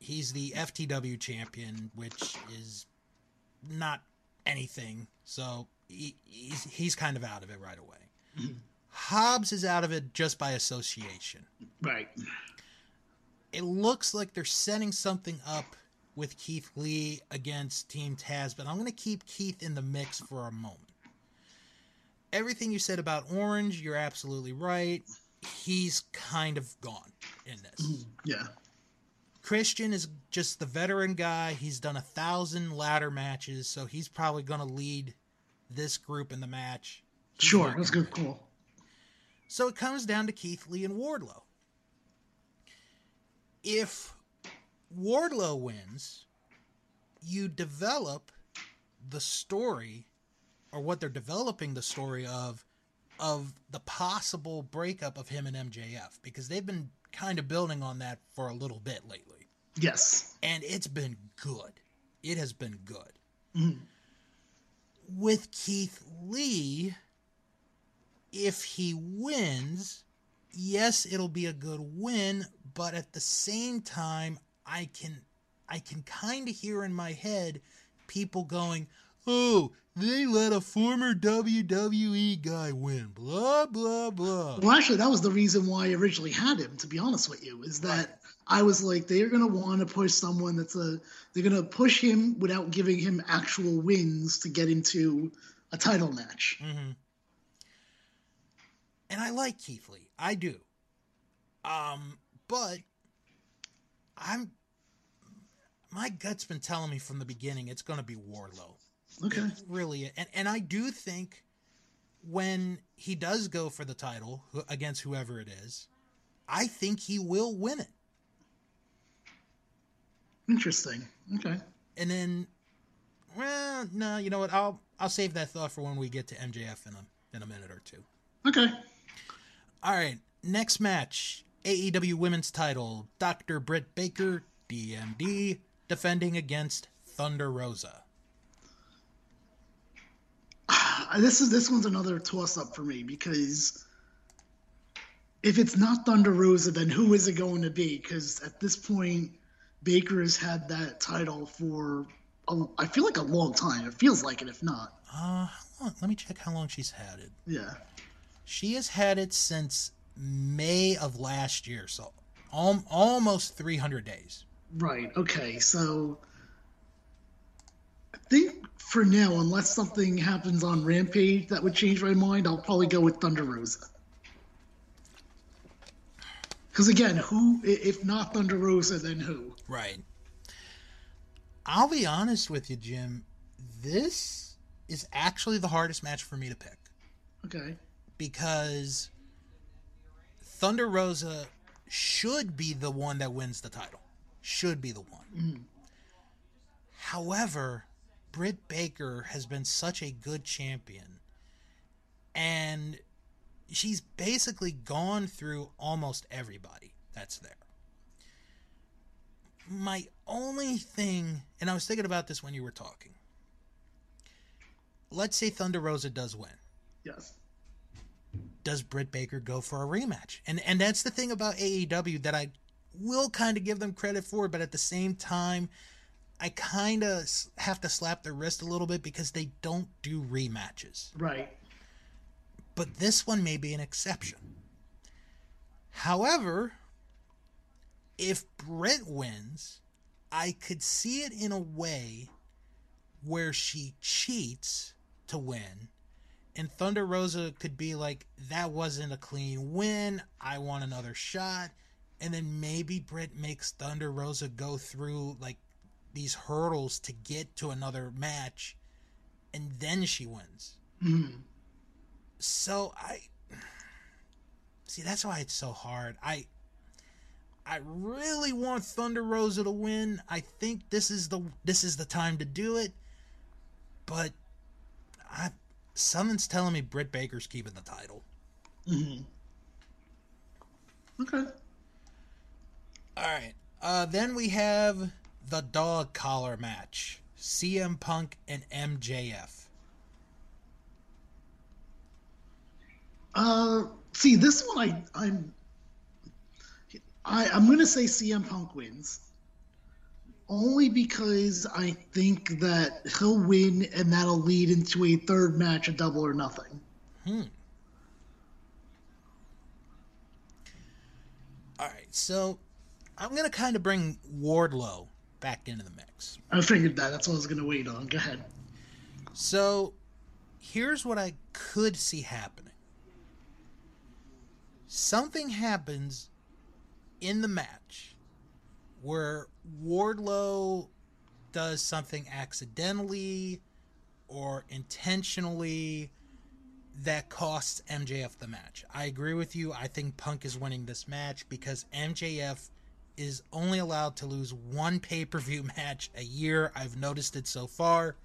He's the FTW champion, which is not anything. So he, he's, he's kind of out of it right away. *clears throat* Hobbs is out of it just by association. Right. It looks like they're setting something up with Keith Lee against Team Taz, but I'm going to keep Keith in the mix for a moment. Everything you said about Orange, you're absolutely right. He's kind of gone in this. *clears throat* Yeah. Christian is just the veteran guy. He's done a thousand ladder matches, so he's probably going to lead this group in the match. He's Sure. That's good. Cool. so it comes down to Keith Lee and Wardlow. If Wardlow wins, you develop the story or what they're developing the story of of the possible breakup of him and MJF because they've been kind of building on that for a little bit lately. Yes. And it's been good. It has been good. Mhm. With Keith Lee, if he wins, yes, it'll be a good win, but at the same time, I can I can kind of hear in my head people going, "Oh, they let a former WWE guy win." Blah blah blah. Well, actually, that was the reason why I originally had him. To be honest with you, is that I was like, they're gonna want to push someone that's a. They're gonna push him without giving him actual wins to get into a title match. hmm And I like Keith Lee. I do. Um, but I'm my gut's been telling me from the beginning it's going to be Wardlow. Okay. Really, and and I do think when he does go for the title against whoever it is, I think he will win it. Interesting. Okay. And then, well, no, you know what? I'll I'll save that thought for when we get to MJF in a in a minute or two. Okay. All right, next match AEW Women's Title Dr. Britt Baker, DMD, defending against Thunder Rosa. This is this one's another toss up for me because if it's not Thunder Rosa, then who is it going to be? Because at this point, Baker has had that title for a, I feel like a long time. It feels like it, if not. Uh, let me check how long she's had it. Yeah. She has had it since May of last year, so al- almost 300 days. Right. Okay. So I think for now, unless something happens on Rampage that would change my mind, I'll probably go with Thunder Rosa. Because again, who, if not Thunder Rosa, then who? Right. I'll be honest with you, Jim. This is actually the hardest match for me to pick. Okay. because Thunder Rosa should be the one that wins the title. Should be the one. Mm. However, Britt Baker has been such a good champion. And she's basically gone through almost everybody that's there. my only thing, and I was thinking about this when you were talking. Let's say Thunder Rosa does win. Yes. Does Britt Baker go for a rematch? And and that's the thing about AEW that I will kind of give them credit for, but at the same time, I kind of have to slap their wrist a little bit because they don't do rematches. Right. But this one may be an exception. However, if Britt wins, I could see it in a way where she cheats to win. And Thunder Rosa could be like, that wasn't a clean win. I want another shot. And then maybe Britt makes Thunder Rosa go through like these hurdles to get to another match. And then she wins. Mm. So I see that's why it's so hard. I I really want Thunder Rosa to win. I think this is the this is the time to do it. But I something's telling me Britt Baker's keeping the title. Mm-hmm. Okay. All right. Uh, then we have the dog collar match: CM Punk and MJF. Uh, see, this one I I'm I I'm gonna say CM Punk wins. Only because I think that he'll win and that'll lead into a third match a double or nothing. Hmm. All right, so I'm gonna kind of bring Wardlow back into the mix. I figured that. That's what I was gonna wait on. Go ahead. So, here's what I could see happening. Something happens in the match where Wardlow does something accidentally or intentionally that costs MJF the match. I agree with you. I think Punk is winning this match because MJF is only allowed to lose one pay per view match a year. I've noticed it so far.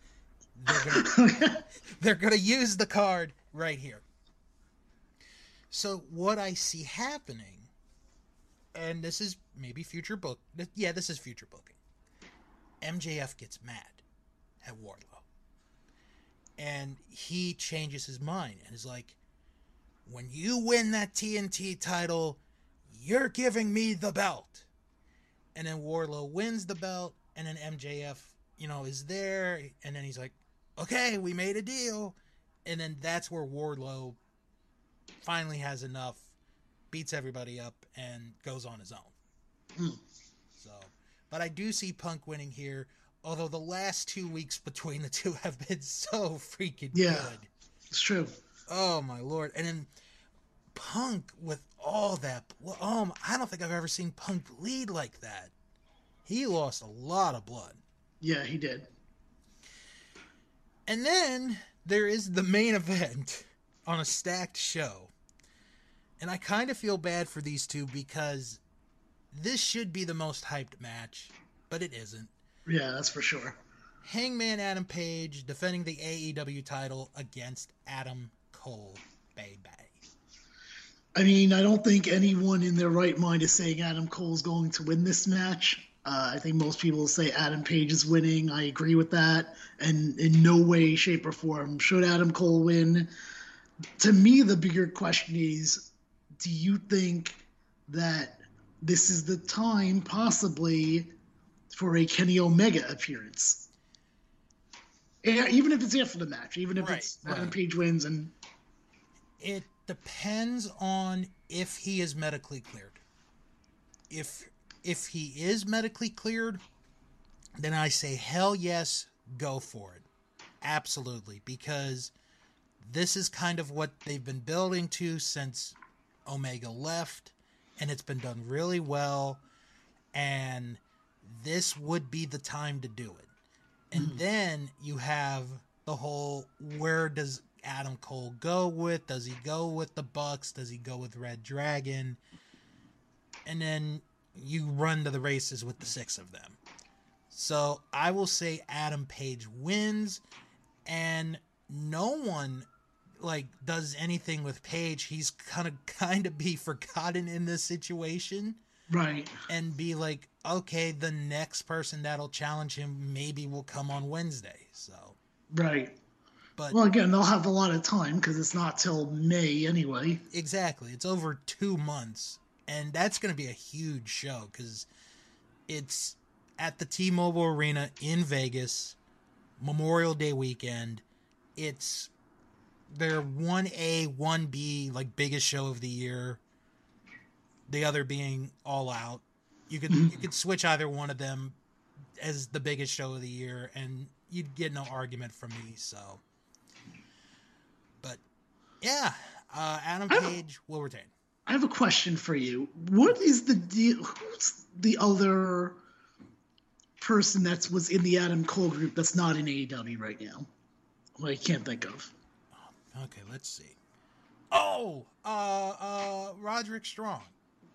They're gonna, *laughs* they're gonna use the card right here. So what I see happening, and this is maybe future book. Yeah, this is future booking. MJF gets mad at Wardlow, and he changes his mind and is like, "When you win that TNT title, you're giving me the belt." And then Wardlow wins the belt, and then MJF, you know, is there, and then he's like, "Okay, we made a deal," and then that's where Wardlow finally has enough, beats everybody up, and goes on his own. Hmm. So, but I do see Punk winning here. Although the last two weeks between the two *laughs* have been so freaking Yeah. good. It's true. Oh my lord! And then Punk with all that. well, Oh, um, I don't think I've ever seen Punk bleed like that. He lost a lot of blood. Yeah, he did. And then there is the main *laughs* event on a stacked show. And I kind of feel bad for these two because this should be the most hyped match, but it isn't. Yeah, that's for sure. Hangman Adam Page defending the AEW title against Adam Cole, baby. I mean, I don't think anyone in their right mind is saying Adam Cole's going to win this match. Uh, I think most people say Adam Page is winning. I agree with that. And in no way, shape, or form should Adam Cole win. To me, the bigger question is do you think that this is the time, possibly, for a Kenny Omega appearance? Yeah, even if it's after the match, even if Right, it's Adam. Page wins and It depends on if he is medically cleared. If if he is medically cleared, then I say hell yes, go for it. Absolutely, because this is kind of what they've been building to since Omega left, and it's been done really well. And this would be the time to do it. And mm-hmm. then you have the whole where does Adam Cole go with? Does he go with the Bucks? Does he go with Red Dragon? And then you run to the races with the six of them. So I will say Adam Page wins, and no one like does anything with Page. He's gonna kind of be *laughs* forgotten in this situation. Right. and be like, okay, the next person that'll challenge him maybe will come on Wednesday. So, Right. But Well, again, they'll have a lot of time because it's not till May anyway. exactly, it's over two months, and that's going to be a huge show because it's at the T-Mobile Arena in Vegas, Memorial Day weekend. It's their one A, one B, like biggest show of the year. The other being All Out. You could you could switch either one of them as the biggest show of the year, and you'd get no argument from me. So, yeah, uh, Adam Page will retain. I have a question for you. What is the deal? Who's the other person that was in the Adam Cole group that's not in AEW right now? Well, I can't think of. Okay, let's see. Oh, uh, uh, Roderick Strong.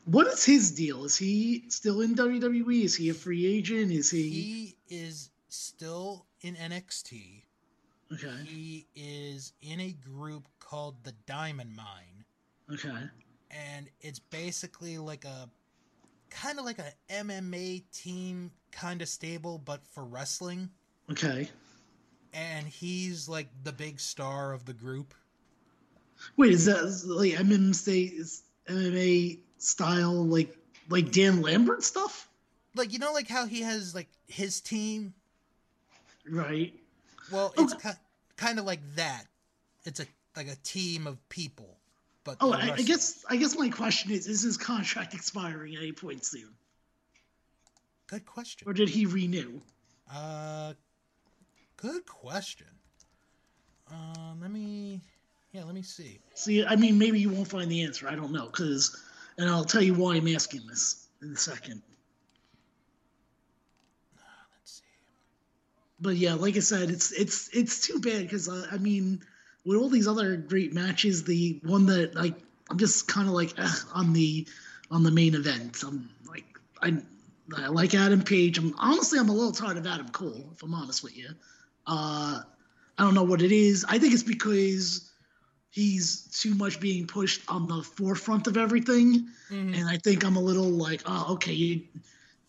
What is his deal? Is he still in WWE? Is he a free agent? Is he? He is still in NXT. Okay. He is in a group called the Diamond Mine, Okay. and it's basically like a kind of like a MMA team kind of stable, but for wrestling. Okay. And he's like the big star of the group. Wait, is that like MMA, MMA style, like like Dan Lambert stuff? Like you know, like how he has like his team. Right. Well, it's ki- kind of like that. It's a like a team of people, but Oh, I, I guess I guess my question is: Is his contract expiring at any point soon, Good question. or did he renew? Uh, good question. Um, let me, yeah, let me see. See, I mean, maybe you won't find the answer. I don't know, because, and I'll tell you why I'm asking this in a second. But yeah, like I said, it's it's it's too bad because uh, I mean, with all these other great matches, the one that like I'm just kind of like on the on the main event. I'm like I I like Adam Page. I'm honestly I'm a little tired of Adam Cole, if I'm honest with you. Uh, I don't know what it is. I think it's because he's too much being pushed on the forefront of everything, and I think I'm a little like, oh, okay, you,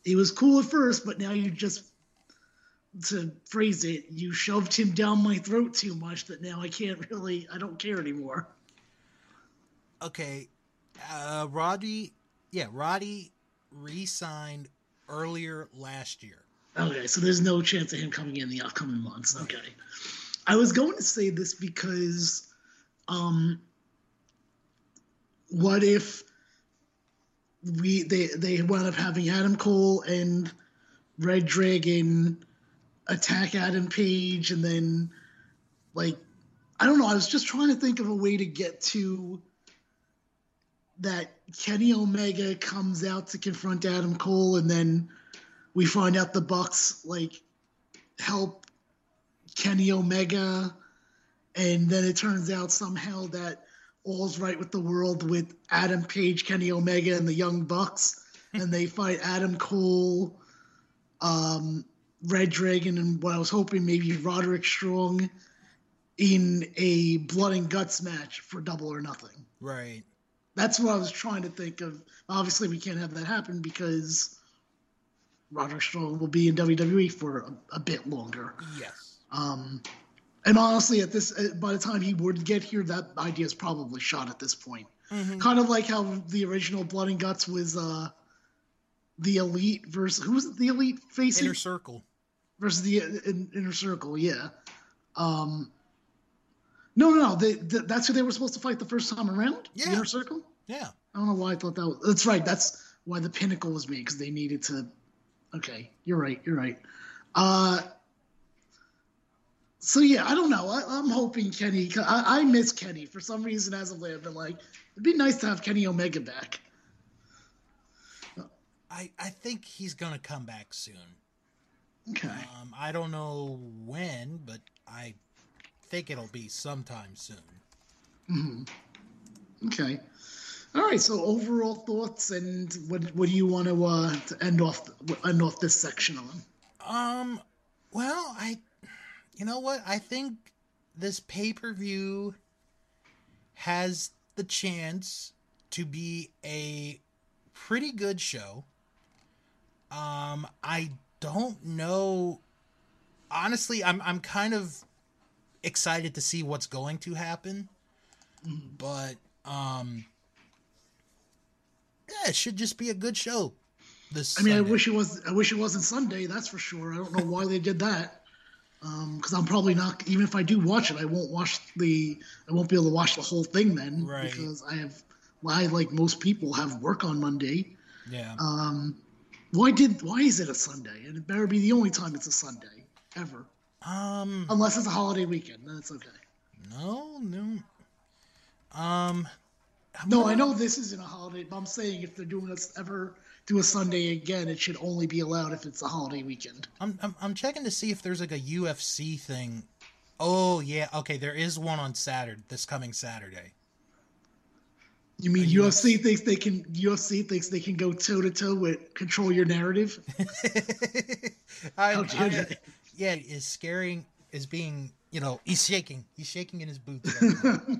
he was cool at first, but now you're just to phrase it, you shoved him down my throat too much that now I can't really, I don't care anymore. Okay, uh, Roddy, yeah, Roddy re-signed earlier last year. Okay, so there's no chance of him coming in the upcoming months. Okay. I was going to say this because um what if we they they wound up having Adam Cole and Red Dragon attack Adam Page and then like I don't know, I was just trying to think of a way to get to that Kenny Omega comes out to confront Adam Cole and then we find out the Bucks like help Kenny Omega, and then it turns out somehow that all's right with the world with Adam Page, Kenny Omega, and the Young Bucks, and they fight Adam Cole, um, Red Dragon, and what I was hoping maybe Roderick Strong in a blood and guts match for Double or Nothing. Right. That's what I was trying to think of. Obviously, we can't have that happen because Roderick Strong will be in WWE for a, a bit longer. Yes. Um, and honestly, at this, uh, by the time he would get here, that idea is probably shot at this point. Kind of like how the original Blood and Guts was uh, the Elite versus who was it, the Elite facing Inner Circle. Versus the uh, in, Inner Circle. Yeah. Um, no, no, no. They, th- that's who they were supposed to fight the first time around. The Yeah. Inner Circle. Yeah. I don't know why I thought that was. That's right. That's why the pinnacle was made because they needed to. Okay, you're right. You're right. Uh, so yeah, I don't know. I, I'm hoping Kenny. I, I miss Kenny for some reason. As of late, I've been like, it'd be nice to have Kenny Omega back. I I think he's gonna come back soon. Okay. Um, I don't know when, but I think it'll be sometime soon. hmm Okay. All right. So overall thoughts and what what do you want to uh to end off end off this section on? Um, well, I, you know what? I think this pay per view has the chance to be a pretty good show. Um, I don't know. Honestly, I'm I'm kind of excited to see what's going to happen, but um, yeah, it should just be a good show. This I mean, I wish it was. I wish it wasn't Sunday. That's for sure. I don't know why they did that. Um, Because I'm probably not. Even if I do watch it, I won't watch the. I won't be able to watch the whole thing then. Right. Because I have. I like most people have work on Monday. yeah. Um, why did? Why is it a Sunday? And it better be the only time it's a Sunday ever. Um, Unless it's a holiday weekend, then it's okay. no, no. Um, No, I know this isn't a holiday, but I'm saying if they're doing us ever do a Sunday again, it should only be allowed if it's a holiday weekend. I'm, I'm I'm checking to see if there's like a UFC thing. Oh yeah, okay, there is one on Saturday, this coming Saturday. You mean you UFC thinks they can UFC thinks they can go toe to toe with control your narrative? *laughs* I, I- yeah, is scaring is being you know he's shaking, he's shaking in his boots. *laughs*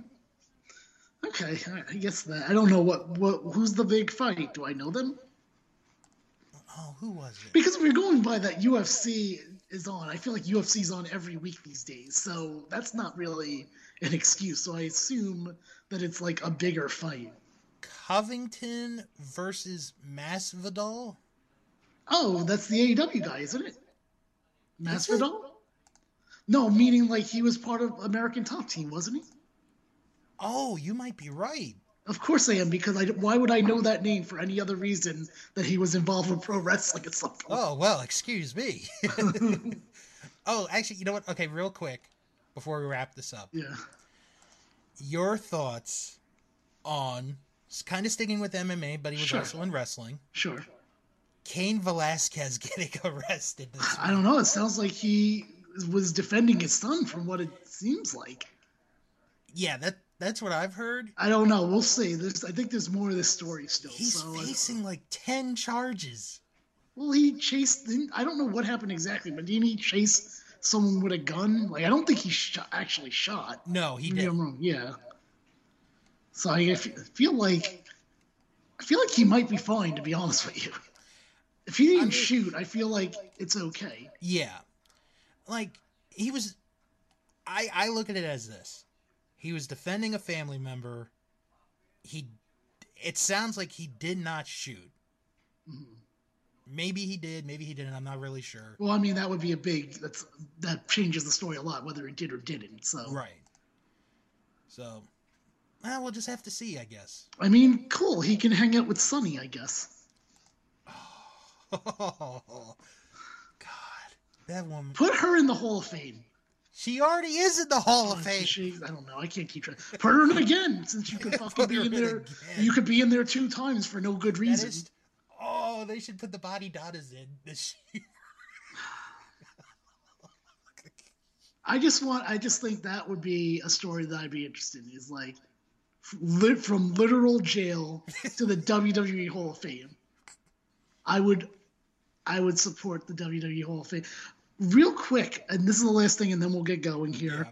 Okay, I I guess that I don't know what what who's the big fight. Do I know them? oh, who was it? Because we're going by that UFC is on, I feel like UFC's on every week these days, so that's not really an excuse. So I assume that it's like a bigger fight. Covington versus Masvidal. Oh, that's the AEW guy, isn't it? Masvidal? No, meaning like he was part of American Top Team, wasn't he? Oh, you might be right. Of course I am, because I why would I know that name for any other reason that he was involved with pro wrestling at some point? Oh well, excuse me. *laughs* *laughs* oh, actually, you know what? Okay, real quick before we wrap this up, Yeah. Your thoughts on kind of sticking with MMA, but he was Sure. also in wrestling. Sure. Cain Velasquez *laughs* getting arrested. I don't know. It sounds like he was defending his son from what it seems like. Yeah, that that's what I've heard. I don't know. We'll see. There's, I think there's more of this story still. He's so, uh, facing like ten charges. well, he chased. I don't know what happened exactly, but didn't he chase someone with a gun? Like I don't think he shot, actually shot. No, he Maybe did. I'm wrong. Yeah. So I f- feel like I feel like he might be fine. To be honest with you, if he didn't shoot, I feel like it's okay. Yeah, like he was. I I look at it as this: he was defending a family member. He, it sounds like he did not shoot. Mm-hmm. Maybe he did. Maybe he didn't. I'm not really sure. Well, I mean that would be a big. That's that changes the story a lot whether it did or didn't. So Right. So, well, we'll just have to see, I guess. I mean, cool. He can hang out with Sunny, I guess. Oh, *laughs* God, that woman. Put her in the Hall of Fame. She already is in the Hall of Fame. She, I don't know. I can't keep track. Put her in again, since you could *laughs* fucking be in there. again. You could be in there two times for no good reason. is. Oh, they should put the Bodydonnas in this year. I just want. I just think that would be a story that I'd be interested in. Is like from literal jail to the WWE Hall of Fame. I would, I would support the WWE Hall of Fame. Real quick, and this is the last thing, and then we'll get going here.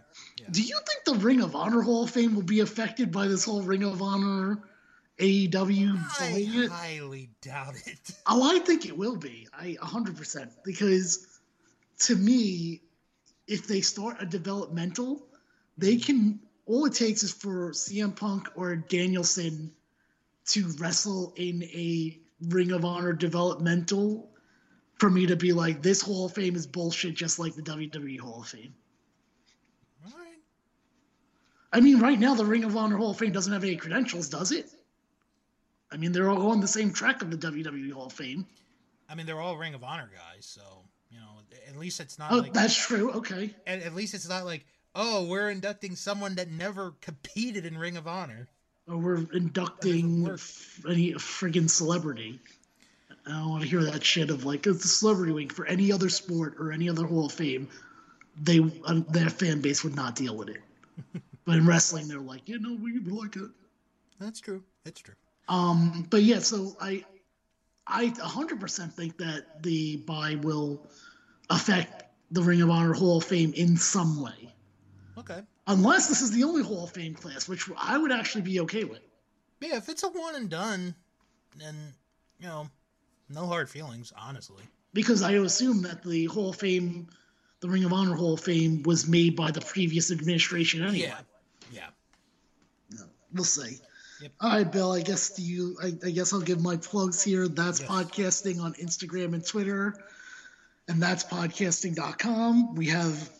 Do you think the Ring of Honor Hall of Fame will be affected by this whole Ring of Honor AEW I highly doubt it. Oh, I think it will be. I 100% because to me, if they start a developmental, they mm-hmm. can. All it takes is for CM Punk or Danielson to wrestle in a Ring of Honor developmental for me to be like, this Hall of Fame is bullshit, just like the WWE Hall of Fame. All right. I mean, right now the Ring of Honor Hall of Fame doesn't have any credentials, does it? I mean, they're all on the same track of the WWE Hall of Fame. I mean, they're all Ring of Honor guys, so you know, at least it's not Oh, like. that's true. Okay. At, at least it's not like, oh, we're inducting someone that never competed in Ring of Honor. or we're inducting f- any friggin' celebrity. I don't want to hear that shit of like it's a celebrity week for any other sport or any other Hall of Fame. They uh, their fan base would not deal with it, *laughs* but in wrestling they're like, you know, we we like it. That's true. It's true. Um, but yeah, so I I 100% think that the buy will affect the Ring of Honor Hall of Fame in some way, Okay. unless this is the only Hall of Fame class, which I would actually be okay with. Yeah, if it's a one and done, then you know, no hard feelings, honestly. Because I assume that the Hall of Fame, the Ring of Honor Hall of Fame, was made by the previous administration anyway. Yeah, yeah. No, we'll see. Yep. All right, Bill. I guess do you. I, I guess I'll give my plugs here. That's podcasting on Instagram and Twitter, and that's podcasting.com. We have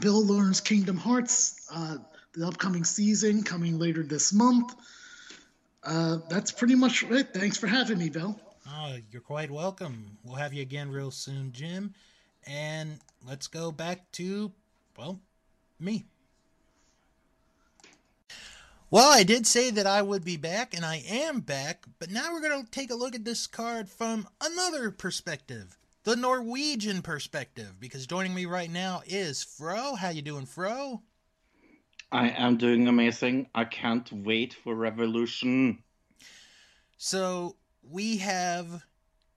Bill learns Kingdom Hearts, uh, the upcoming season coming later this month. Uh, that's pretty much it. Thanks for having me, Bill. Oh, you're quite welcome. We'll have you again real soon, Jim. And let's go back to, well, me. Well, I did say that I would be back, and I am back, but now we're going to take a look at this card from another perspective, the Norwegian perspective, because joining me right now is Fro. How you doing, Fro? I am doing amazing. I can't wait for Revolution. So we have,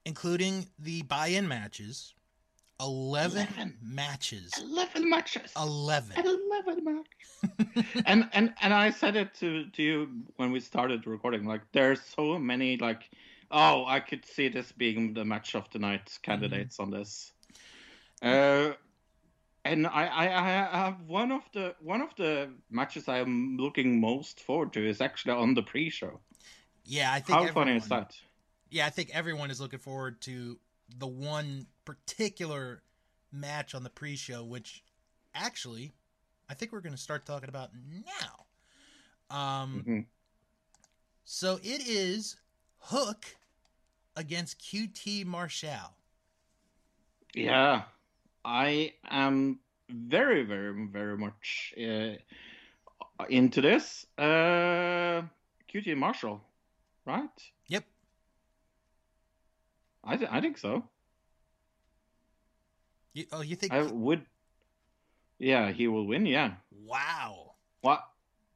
including the buy-in matches, 11, 11. matches. 11 matches. 11. 11 matches. *laughs* and and and I said it to to you when we started recording. Like there's so many like, oh, I could see this being the match of the night candidates on this. Uh, and I, I I have one of the one of the matches I'm looking most forward to is actually on the pre-show. Yeah, I think How funny is that? Yeah, I think everyone is looking forward to the one particular match on the pre-show, which actually I think we're going to start talking about now. Um, Mhm. so it is Hook against QT Marshall. Yeah, I am very, very, very much uh, into this. Uh, QT Marshall, right? I, th- I think so. You, oh, you think? I would. Yeah, he will win. Yeah. wow. What?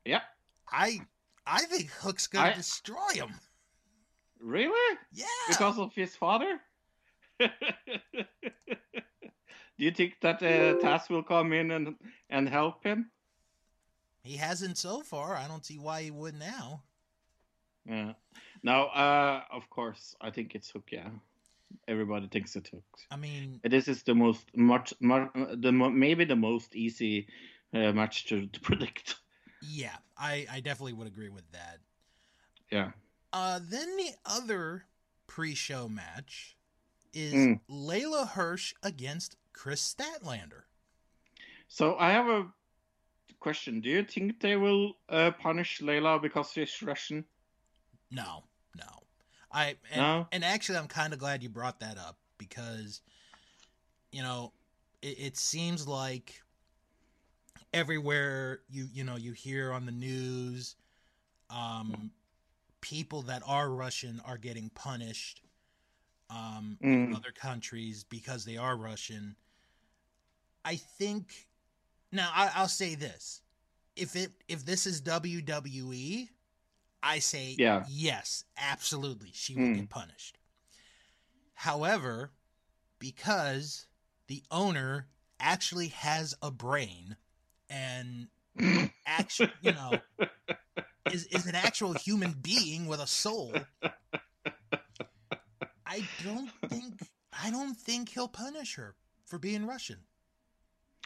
Yeah. I I think Hook's going I- to destroy him. Really? Yeah. Because of his father? *laughs* Do you think that uh, Taz will come in and and help him? He hasn't so far. I don't see why he would now. Yeah. Now, uh, of course, I think it's Hook. Yeah, everybody thinks it's Hook. I mean, This is the most much, much the maybe the most easy uh, match to, to *laughs* predict. yeah, I I definitely would agree with that. Yeah. Uh, then the other pre-show match is Mm. Leyla Hirsch against Kris Statlander. So I have a question. Do you think they will uh, punish Leyla because she's Russian? No, no. I and, No? and actually, I'm kind of glad you brought that up because, you know, it, it seems like everywhere you you know you hear on the news, um, people that are Russian are getting punished, um, in Mm. other countries because they are Russian. I think now I, I'll say this: if it if this is WWE, I say Yeah. yes, absolutely, she will Mm. get punished. However, because the owner actually has a brain and *laughs* actually, you know, is is an actual human being with a soul, I don't think I don't think he'll punish her for being Russian.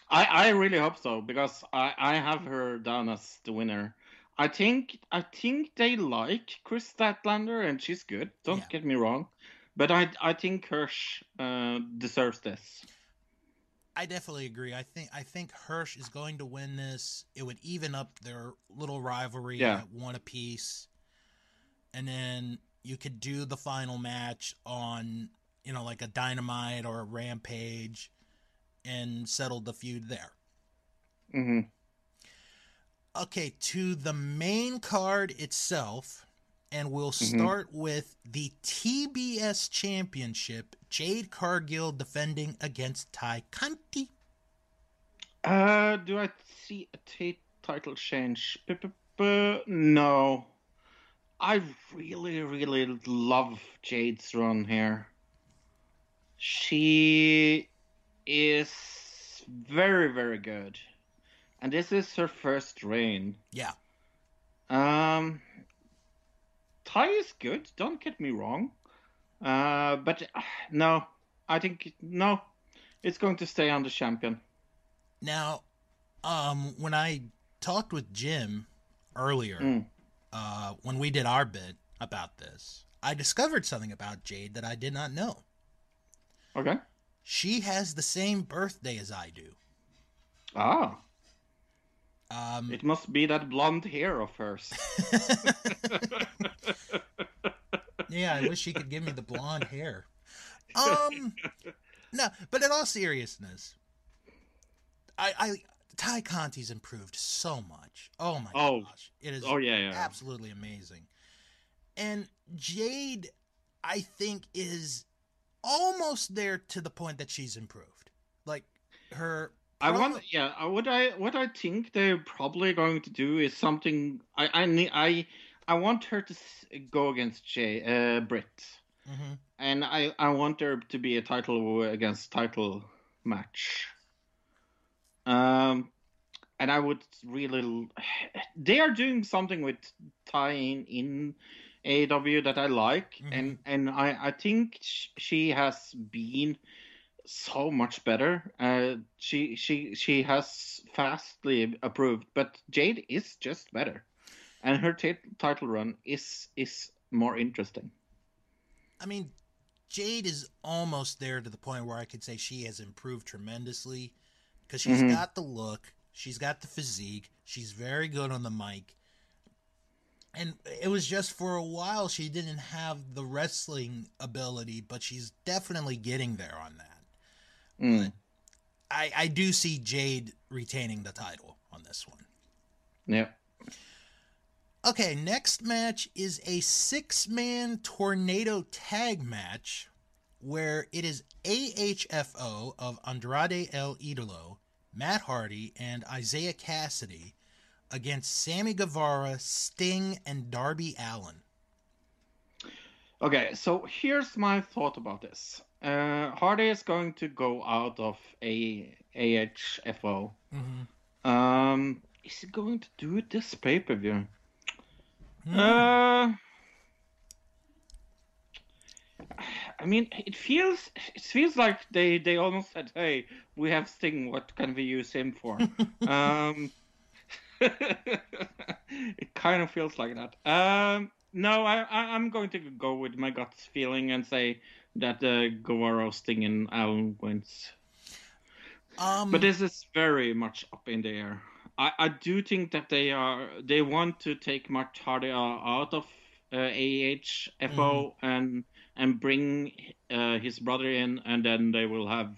I, I really hope so because I, I have her down as the winner. I think I think they like Kris Statlander and she's good. Don't get me wrong, but I I think Hirsch uh, deserves this. I definitely agree. I think I think Hirsch is going to win this. It would even up their little rivalry Yeah. at one apiece, and then you could do the final match on you know like a Dynamite or a Rampage, and settle the feud there. hmm Okay, to the main card itself, and we'll Mhm. start with the TBS Championship. Jade Cargill defending against Tay Conti. Uh, do I see a t- title change? B-b-b- No. I really, really love Jade's run here. She is very, very good. And this is her first reign. Yeah. Um, Tay is good. Don't get me wrong. Uh, but uh, *sighs* no, I think no, it's going to stay on the champion. Now, um, when I talked with Jim earlier, Mm. uh, when we did our bit about this, I discovered something about Jade that I did not know. Okay. She has the same birthday as I do. Ah. Um, it must be that blonde hair of hers. *laughs* *laughs* yeah, I wish she could give me the blonde hair. Um, no, but in all seriousness, I, I Tay Conti's improved so much. Oh my Oh. gosh, it is. Oh, yeah, yeah. absolutely amazing. And Jade, I think, is almost there to the point that she's improved. Like her. I want, yeah. What I what I think they're probably going to do is something. I I need I I want her to go against Jay uh, Britt, Mhm. and I I want there to be a title against title match. Um, and I would really. *sighs* They are doing something with tying in AW that I like, and and I I think she has been so much better. Uh, she she she has fastly approved, but Jade is just better, and her t- title run is is more interesting. I mean, Jade is almost there to the point where I could say she has improved tremendously because she's Mhm. got the look, she's got the physique, she's very good on the mic. And it was just for a while she didn't have the wrestling ability, but she's definitely getting there on that. Mm. I, I do see Jade retaining the title on this one. Yeah. Okay, next match is a six man tornado tag match where it is AHFO of Andrade El Idolo, Matt Hardy, and Isiah Kassidy against Sammy Guevara, Sting, and Darby Allin. Okay, so here's my thought about this. Uh, Hardy is going to go out of a AHFO. Mhm. Um, is he going to do it this pay per view? Uh, I mean, it feels it feels like they they almost said, "Hey, we have Sting. What can we use him for?" *laughs* um, *laughs* it kind of feels like that. Um, no, I, I I'm going to go with my guts feeling and say that uh, Guevara, Sting, and Allin wins. Um, But this is very much up in the air. I, I do think that they are they want to take Matt Hardy uh, out of uh, AHFO and and bring uh, his brother in, and then they will have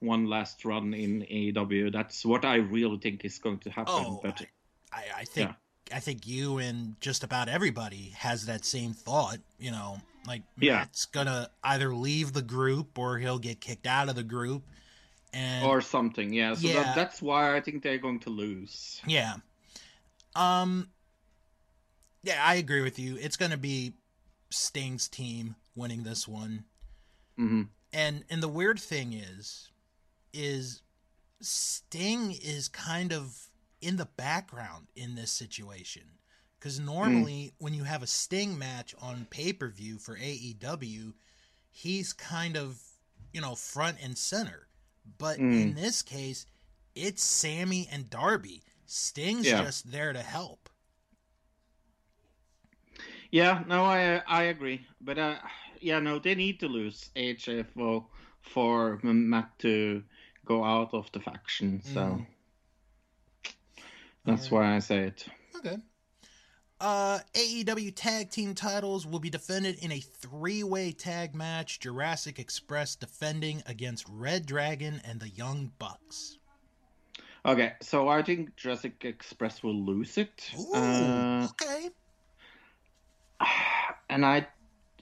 one last run in AEW. That's what I really think is going to happen. Oh, but I, I think I think you and just about everybody has that same thought. You know, like Yeah. Matt's gonna either leave the group or he'll get kicked out of the group. And or something, yeah. So Yeah. That, that's why I think they're going to lose. Yeah. Um Yeah, I agree with you. It's going to be Sting's team winning this one. hmm And and the weird thing is is Sting is kind of in the background in this situation. Cuz normally when you have a Sting match on pay-per-view for AEW, he's kind of, you know, front and center. But Mm. in this case, it's Sammy and Darby. Sting's Yeah. just there to help. Yeah, no, I I agree, but uh, yeah, no, they need to lose HFO for Matt to go out of the faction. So Mm. that's why I say it. Okay. Uh, AEW tag team titles will be defended in a three way tag match. Jurassic Express defending against Red Dragon and the Young Bucks. Okay, so I think Jurassic Express will lose it. Ooh, Uh, okay. *sighs* and I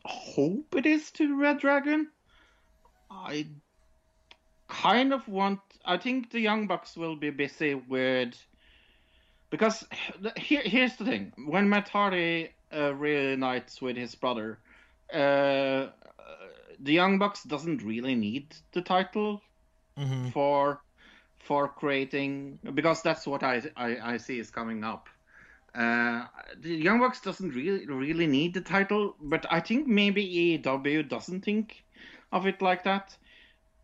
hope it is to Red Dragon. I kind of want. I think the Young Bucks will be busy with. Because here, here's the thing: when Matt Hardy uh, reunites with his brother, uh, the Young Bucks doesn't really need the title Mhm. for for creating because that's what I, I I see is coming up. Uh, the Young Bucks doesn't really really need the title, but I think maybe AEW doesn't think of it like that.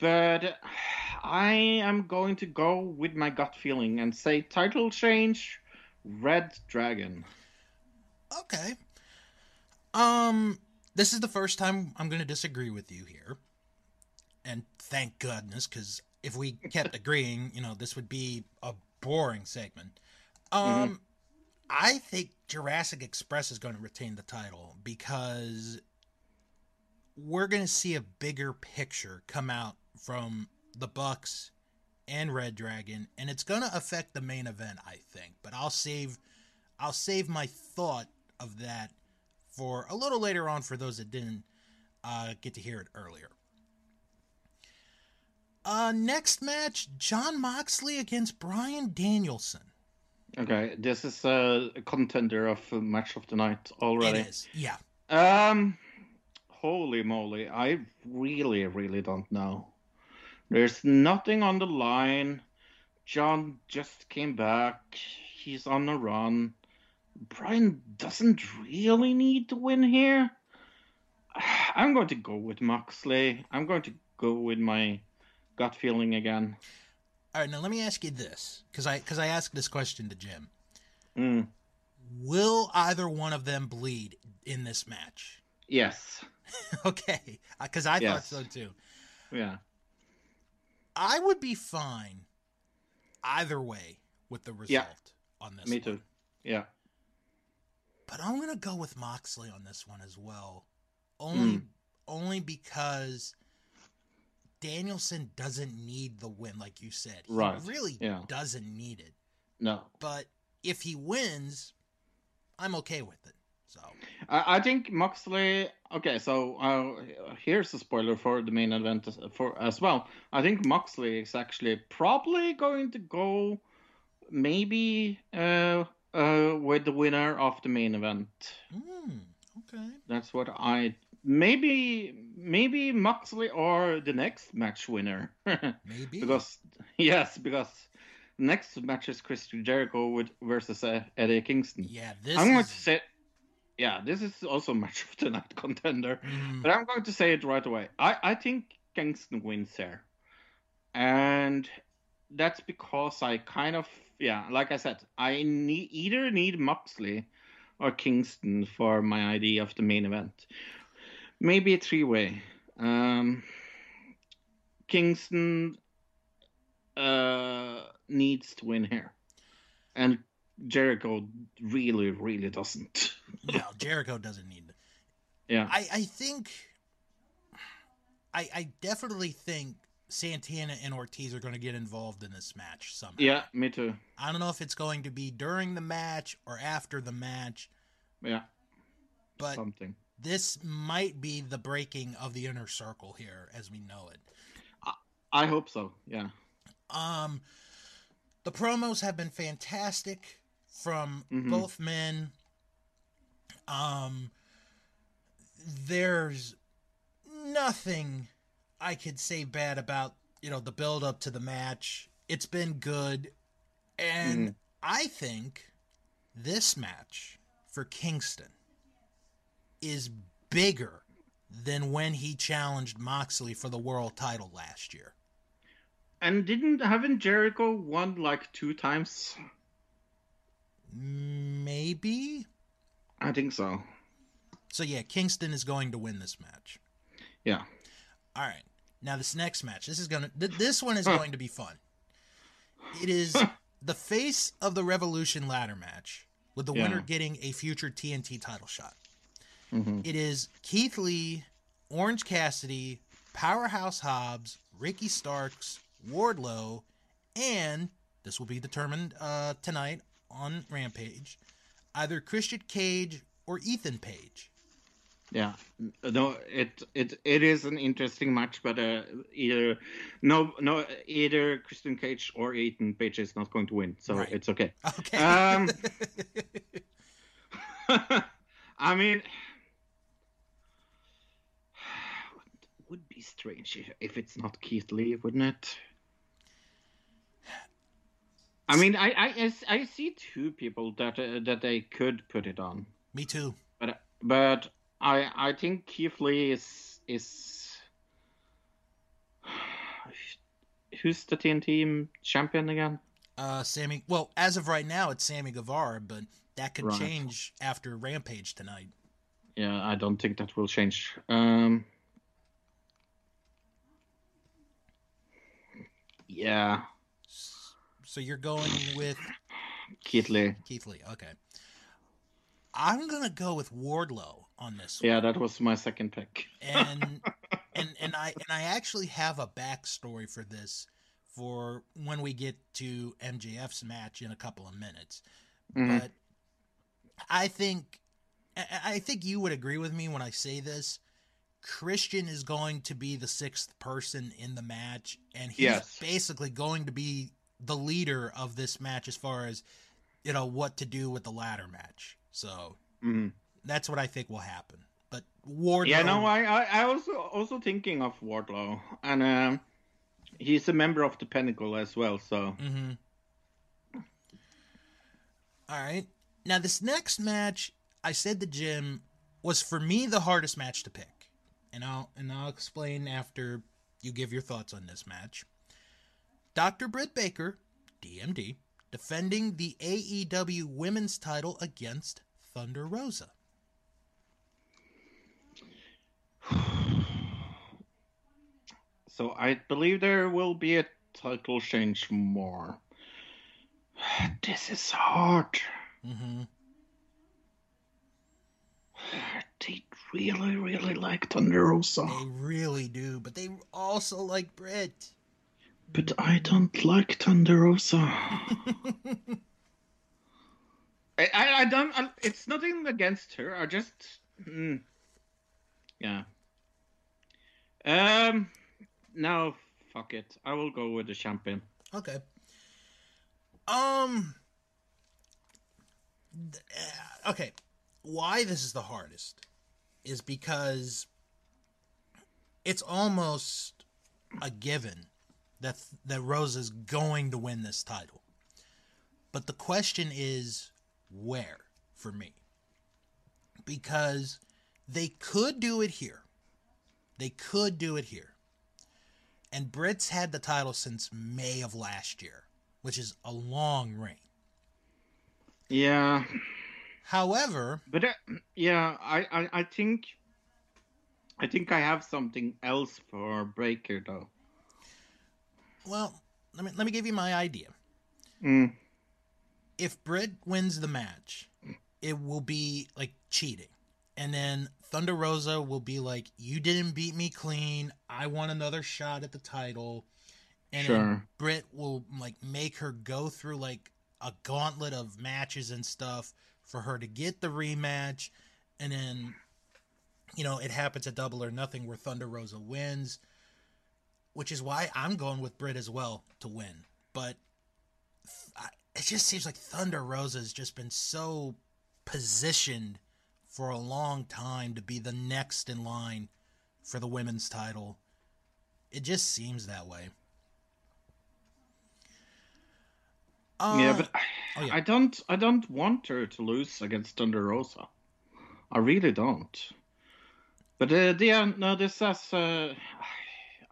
But I am going to go with my gut feeling and say title change, Red Dragon. Okay. Um, this is the first time I'm going to disagree with you here, and thank goodness, because if we kept *laughs* agreeing, you know, this would be a boring segment. Um, Mm-hmm. I think Jurassic Express is going to retain the title because we're going to see a bigger picture come out from the Bucks and Red Dragon, and it's going to affect the main event, I think. But I'll save, I'll save my thought of that for a little later on for those that didn't uh, get to hear it earlier. Uh, next match: Jon Moxley against Bryan Danielson. Okay, this is a contender of match of the night already. It is, yeah. Um, holy moly, I really, really don't know. There's nothing on the line. Jon just came back. He's on a run. Bryan doesn't really need to win here. I'm going to go with Moxley. I'm going to go with my gut feeling again. All right, now let me ask you this, because I because I asked this question to Jim. Mm. Will either one of them bleed in this match? Yes. *laughs* okay, because I Yes. thought so too. Yeah. I would be fine either way with the result Yeah. on this. Me one. too. Yeah. But I'm gonna go with Moxley on this one as well. Only Mm. only because Danielson doesn't need the win, like you said. He Right, really yeah. doesn't need it. No. But if he wins, I'm okay with it. So I, I think Moxley. Okay, so uh, here's a spoiler for the main event as, for as well. I think Moxley is actually probably going to go, maybe uh, uh, with the winner of the main event. mm, okay. That's what I maybe maybe Moxley or the next match winner. *laughs* Maybe. because yes, because next match is Christian Jericho with versus uh, Eddie Kingston. Yeah, this I'm going to say, yeah, this is also match *laughs* of the night contender. Mm. But I'm going to say it right away. I, I think Kingston wins here. And that's because I kind of, yeah, like I said, I need, either need Moxley or Kingston for my idea of the main event. Maybe a three way. Um, Kingston uh, needs to win here. And Jericho really, really doesn't. no, *laughs* Jericho doesn't need it. Yeah. I, I think I I definitely think Santana and Ortiz are going to get involved in this match somehow. Yeah, me too. I don't know if it's going to be during the match or after the match, Yeah. but Something. this might be the breaking of the inner circle here as we know it. I hope so. Yeah. Um, the promos have been fantastic from Mhm. both men. Um, there's nothing I could say bad about you know the build up to the match. It's been good, and Mhm. I think this match for Kingston is bigger than when he challenged Moxley for the world title last year. And didn't haven't Jericho won like two times? Maybe. I think so. So yeah, Kingston is going to win this match. Yeah. All right. Now this next match, this is gonna th- this one is Huh. going to be fun. It is the face of the Revolution ladder match with the winner getting a future TNT title shot. Mhm. It is Keith Lee, Orange Cassidy, Powerhouse Hobbs, Ricky Starks, Wardlow, and this will be determined uh, tonight on Rampage, either Christian Cage or Ethan Page. Yeah. No, it it it is an interesting match, but uh, either no no either Christian Cage or Ethan Page is not going to win, so Right. it's okay. Okay. Um, *laughs* *laughs* I mean, *sighs* would be strange if, if it's not Keith Lee, wouldn't it? I mean, I I see two people that uh, that they could put it on, Me too. but but I I think Keith Lee is is *sighs* who's the TNT team champion again? Uh, Sammy. Well, as of right now, it's Sammy Guevara, but that could Right. change after Rampage tonight. Yeah, I don't think that will change. Um, yeah, So you're going with Keith Lee. Keith Lee. Okay. I'm gonna go with Wardlow on this. Yeah, that was my second pick. and *laughs* and and I and I actually have a backstory for this for when we get to MJF's match in a couple of minutes. Mhm. But I think I I think you would agree with me when I say this. Christian is going to be the sixth person in the match, and he's Yes. basically going to be the leader of this match as far as you know what to do with the ladder match. So Mhm. that's what I think will happen. But Wardlow, Yeah, no, I, I, I also also thinking of Wardlow, and um, he's a member of the Pinnacle as well. So Mm-hmm. All right. Now this next match, I said to Jim, was for me the hardest match to pick, and I'll and I'll explain after you give your thoughts on this match. Dr. Britt Baker, DMD, defending the AEW Women's Title against Thunder Rosa. *sighs* so I believe there will be a title change more. *sighs* This is hard. Mm-hmm. *sighs* They really, really like Thunder Rosa, They really do, but they also like Britt. But I don't like Thunder Rosa. *laughs* I, I, I don't. I, it's nothing against her. I just, mm, yeah. Um, no, fuck it. I will go with the champion. Okay. Um. th- uh, Okay. Why this is the hardest is because it's almost a given that that Rosa's going to win this title. But the question is where for me. Because they could do it here. They could do it here. And Brits had the title since May of last year, which is a long reign. Yeah, However, but uh, yeah, I, I, I think, I think I have something else for Breaker though. Well, let me let me give you my idea. Mm. If Britt wins the match, it will be like cheating. And then Thunder Rosa will be like, You didn't beat me clean. I want another shot at the title. And Sure. Britt will like make her go through like a gauntlet of matches and stuff for her to get the rematch. And then, you know, it happens at double or nothing where Thunder Rosa wins. Which is why I'm going with Britt as well to win. But I, it just seems like Thunder Rosa has just been so positioned for a long time to be the next in line for the women's title. It just seems that way. yeah, Uh, but oh, yeah. I don't, I don't want her to lose against Thunder Rosa. I really don't. But uh, yeah, no, this has. Uh,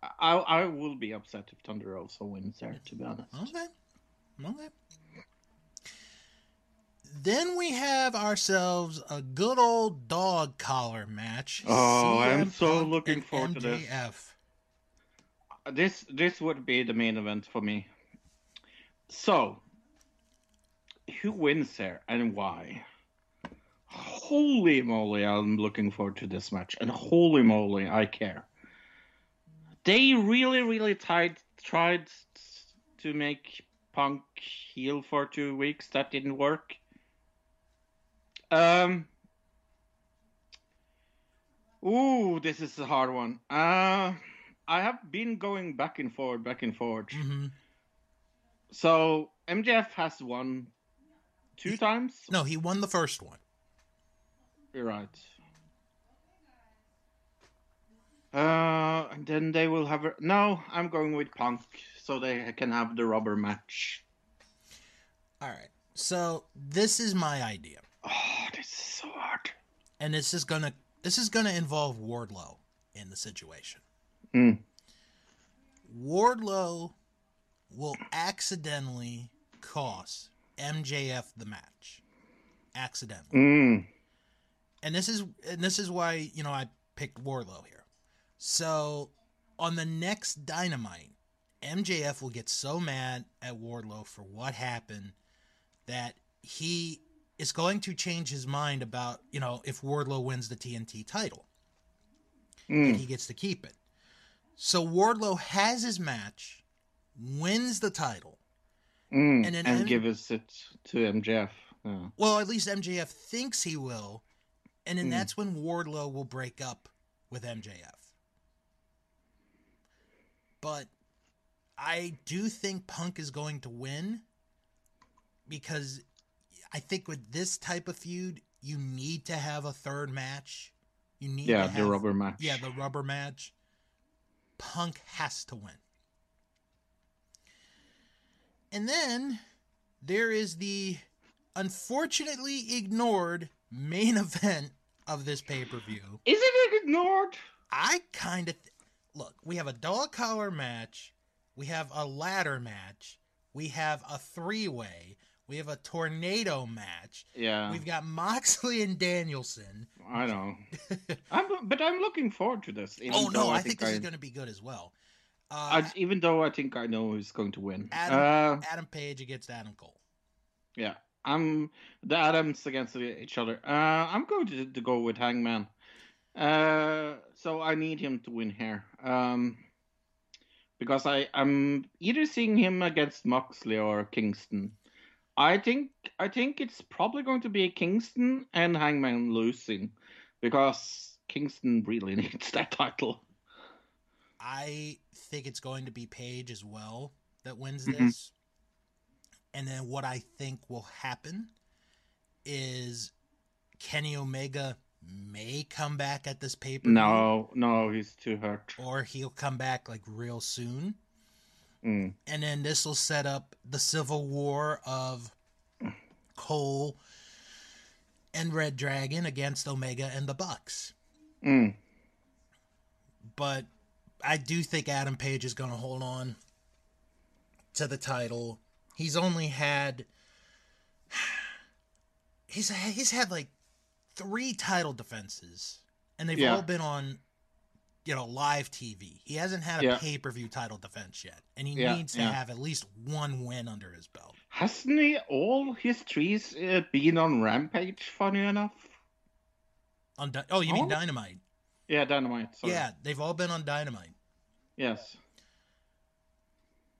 I, I will be upset if Thunder also wins there. To be honest. Okay. Okay. Then we have ourselves a good old dog collar match. Oh, I'm so Punk looking and forward to this. This this would be the main event for me. So, who wins there and why? Holy moly, I'm looking forward to this match, and holy moly, I care. They really, really tried tried to make Punk heel for two weeks. That didn't work. Um. Ooh, this is a hard one. Uh, I have been going back and forward, back and forward. hmm So MJF has won two times. No, he won the first one. You're right. Uh, and then they will have. A... No, I'm going with Punk, so they can have the rubber match. All right. So this is my idea. Oh, this is so hard. And this is gonna this is gonna involve Wardlow in the situation. Mm. Wardlow will accidentally cost MJF the match. Accidentally. Mm. And this is and this is why, you know, I picked Wardlow here. So on the next Dynamite, MJF will get so mad at Wardlow for what happened that he is going to change his mind about, you know, if Wardlow wins the TNT title. Mm. And he gets to keep it. So Wardlow has his match, wins the title. Mm. And And, then M- gives it to MJF. Well, at least MJF thinks he will. And then Mm. that's when Wardlow will break up with MJF. But I do think Punk is going to win because I think with this type of feud, you need to have a third match. You need Yeah, to the rubber match. Yeah, the rubber match. Punk has to win. And then there is the unfortunately ignored main event of this pay per view. Isn't it ignored? I kind of th- look. We have a dog collar match. We have a ladder match. We have a three way. We have a tornado match. Yeah. We've got Moxley and Danielson. I know. *laughs* I'm, but I'm looking forward to this. oh no, though I, think, this I, is going to be good as well. Uh, I, even though I think I know who's going to win. Adam Uh, Adam Page against Adam Cole. yeah, I'm the Adams against each other. Uh, I'm going to, to go with Hangman. Uh, so I need him to win here. Um, because I I'm either seeing him against Moxley or Kingston. I think I think it's probably going to be Kingston and Hangman losing, because Kingston really *laughs* needs that title. I think it's going to be Page as well that wins Mhm. this. And then what I think will happen is Kenny Omega may come back at this paper. No, no, he's too hurt. Or he'll come back like real soon. Mm. And then this will set up the civil war of Cole and Red Dragon against Omega and the Bucks. Mm. But I do think Adam Page is going to hold on to the title. He's only had *sighs* he's he's had like three title defenses, and they've Yeah. all been on you know live TV. He hasn't had a Yeah. pay per view title defense yet, and he Yeah, needs to have at least one win under his belt. Hasn't he all his trees uh, been on Rampage? Funny enough. On Di- oh, you mean Oh. Dynamite? Yeah, Dynamite. Sorry. Yeah, they've all been on Dynamite. Yes.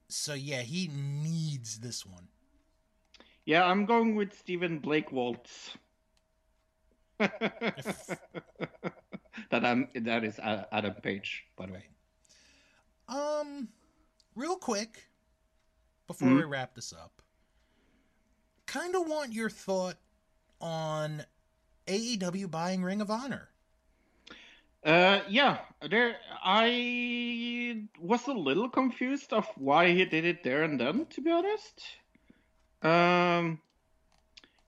So yeah, he needs this one. Yeah, I'm going with Stephen Blake Waltz. That I'm, that is A- Adam Page, by the way. Um, real quick, before Mhm. we wrap this up, kind of want your thought on AEW buying Ring of Honor. Uh, yeah, there. I was a little confused of why he did it there and then. To be honest, um,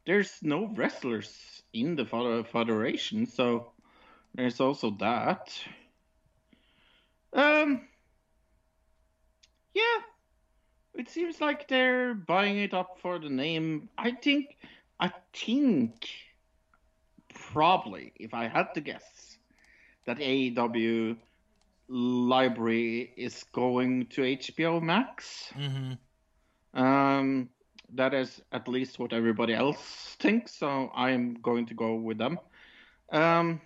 there's no wrestlers in the federation, so there's also that. Um, yeah, it seems like they're buying it up for the name. I think, I think, probably, if I had to guess that AEW library is going to HBO Max. Mm-hmm. Um, that is at least what everybody else thinks, so I'm going to go with them. Um,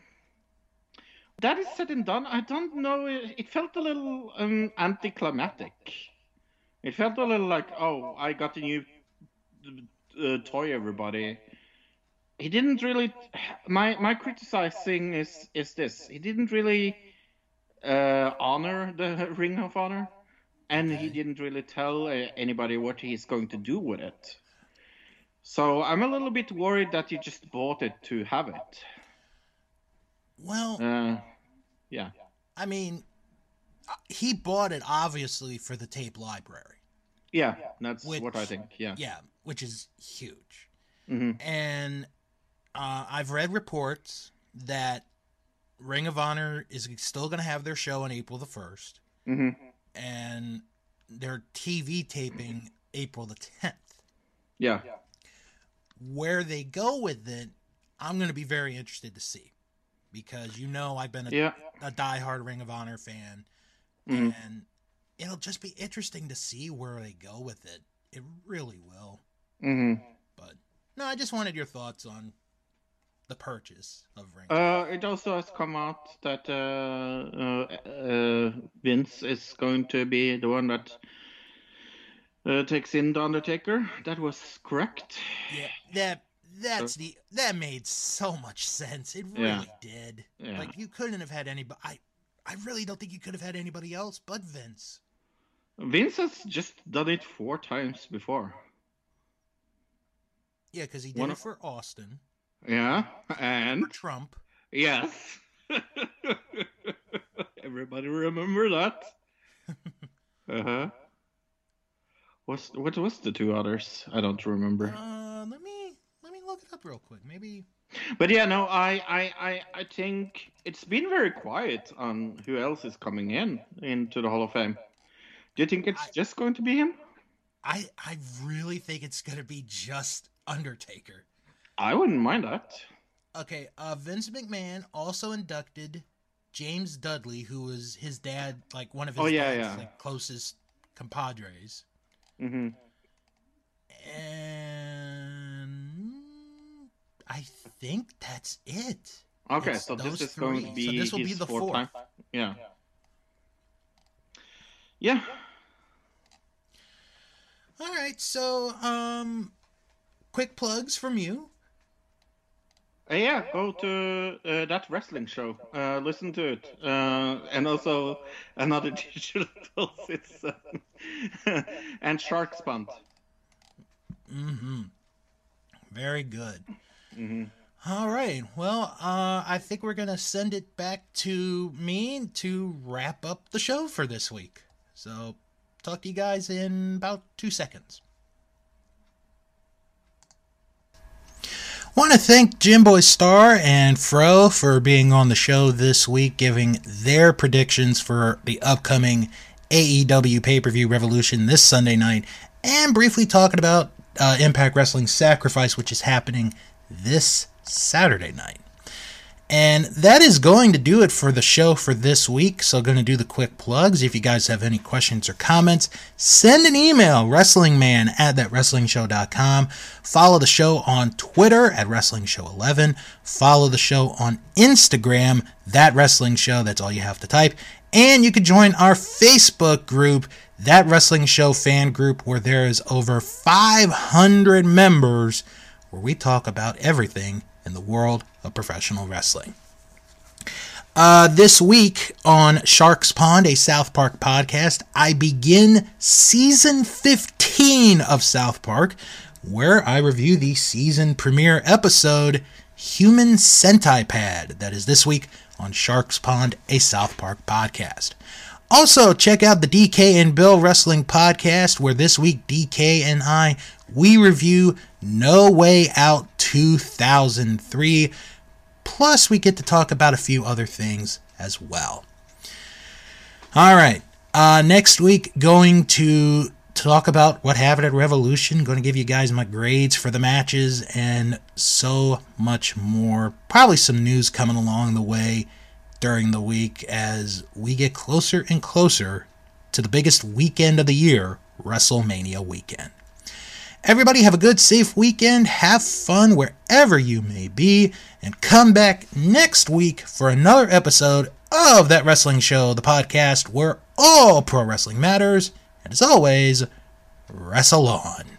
that is said and done. I don't know. It, it felt a little um, anticlimactic. It felt a little like, oh, I got a new uh, toy, everybody. He didn't really. My my criticizing is is this. He didn't really uh, honor the Ring of Honor, and he didn't really tell uh, anybody what he's going to do with it. So I'm a little bit worried that he just bought it to have it. Well, Uh, yeah. I mean, uh, he bought it obviously for the tape library. Yeah, that's Which- what I think. Yeah. Yeah, which is huge. Mhm. And uh, I've read reports that Ring of Honor is still going to have their show on April the 1st, Mhm. And their TV taping April the 10th. Yeah. Where they go with it, I'm going to be very interested to see because you know I've been a, Yeah. a diehard Ring of Honor fan, Mhm. and it'll just be interesting to see where they go with it. It really will. Mm-hmm. But no, I just wanted your thoughts on the purchase of Ring. Uh, it also has come out that uh, uh, uh, Vince is going to be the one that uh, takes in the Undertaker. That was correct. Yeah, that that's the that made so much sense. It really Yeah. did. Yeah. Like you couldn't have had anybody. I I really don't think you could have had anybody else but Vince. Vince has just done it four times before. Yeah, because he did One it for Austin, Yeah, and for Trump. yes, *laughs* everybody remember that. *laughs* Uh huh. What's what was the two others? I don't remember. Uh, let me let me look it up real quick. Maybe But yeah, no, I, I, I, I think it's been very quiet on who else is coming in into the Hall of Fame. Do you think it's just going to be him? I I really think it's gonna be just Undertaker. I wouldn't mind that. Okay, uh, Vince McMahon also inducted James Dudley, who was his dad, like one of his Oh, yeah, dad's, yeah. like closest compadres. Mm-hmm. And I think that's it. Okay, It's so this is going to be So this will his be the fourth, fourth. time. Yeah. Yeah. All right, so um, quick plugs from you. Uh, yeah, go to uh, that wrestling show. Uh, listen to it, uh, and also another *laughs* digital uh, *laughs* and Sharks Pond. Mm-hmm. Very good. Mm-hmm. All right. Well, uh, I think we're gonna send it back to me to wrap up the show for this week. So, talk to you guys in about two seconds. Want to thank Jimboy Star and Fro for being on the show this week, giving their predictions for the upcoming AEW pay per view Revolution this Sunday night, and briefly talking about uh, Impact Wrestling Sacrifice, which is happening this Saturday night. And that is going to do it for the show for this week. So, going to do the quick plugs. If you guys have any questions or comments, send an email, wrestlingman at thatwrestlingshow.com. Follow the show on Twitter at WrestlingShow11. Follow the show on Instagram, That Wrestling Show. That's all you have to type. And you can join our Facebook group, That Wrestling Show fan group, where there is over 500 members where we talk about everything in the world of professional wrestling. Uh, this week on Sharks Pond, a South Park podcast, I begin season 15 of South Park, where I review the season premiere episode, Human Centipad. That is this week on Sharks Pond, a South Park podcast. Also, check out the DK and Bill Wrestling podcast, where this week DK and I we review No Way Out 2003. Plus, we get to talk about a few other things as well. All right, uh, next week going to talk about what happened at Revolution. Going to give you guys my grades for the matches and so much more. Probably some news coming along the way during the week as we get closer and closer to the biggest weekend of the year, WrestleMania weekend. Everybody have a good, safe weekend. Have fun wherever you may be. And come back next week for another episode of That Wrestling Show, the podcast where all pro wrestling matters. And as always, wrestle on.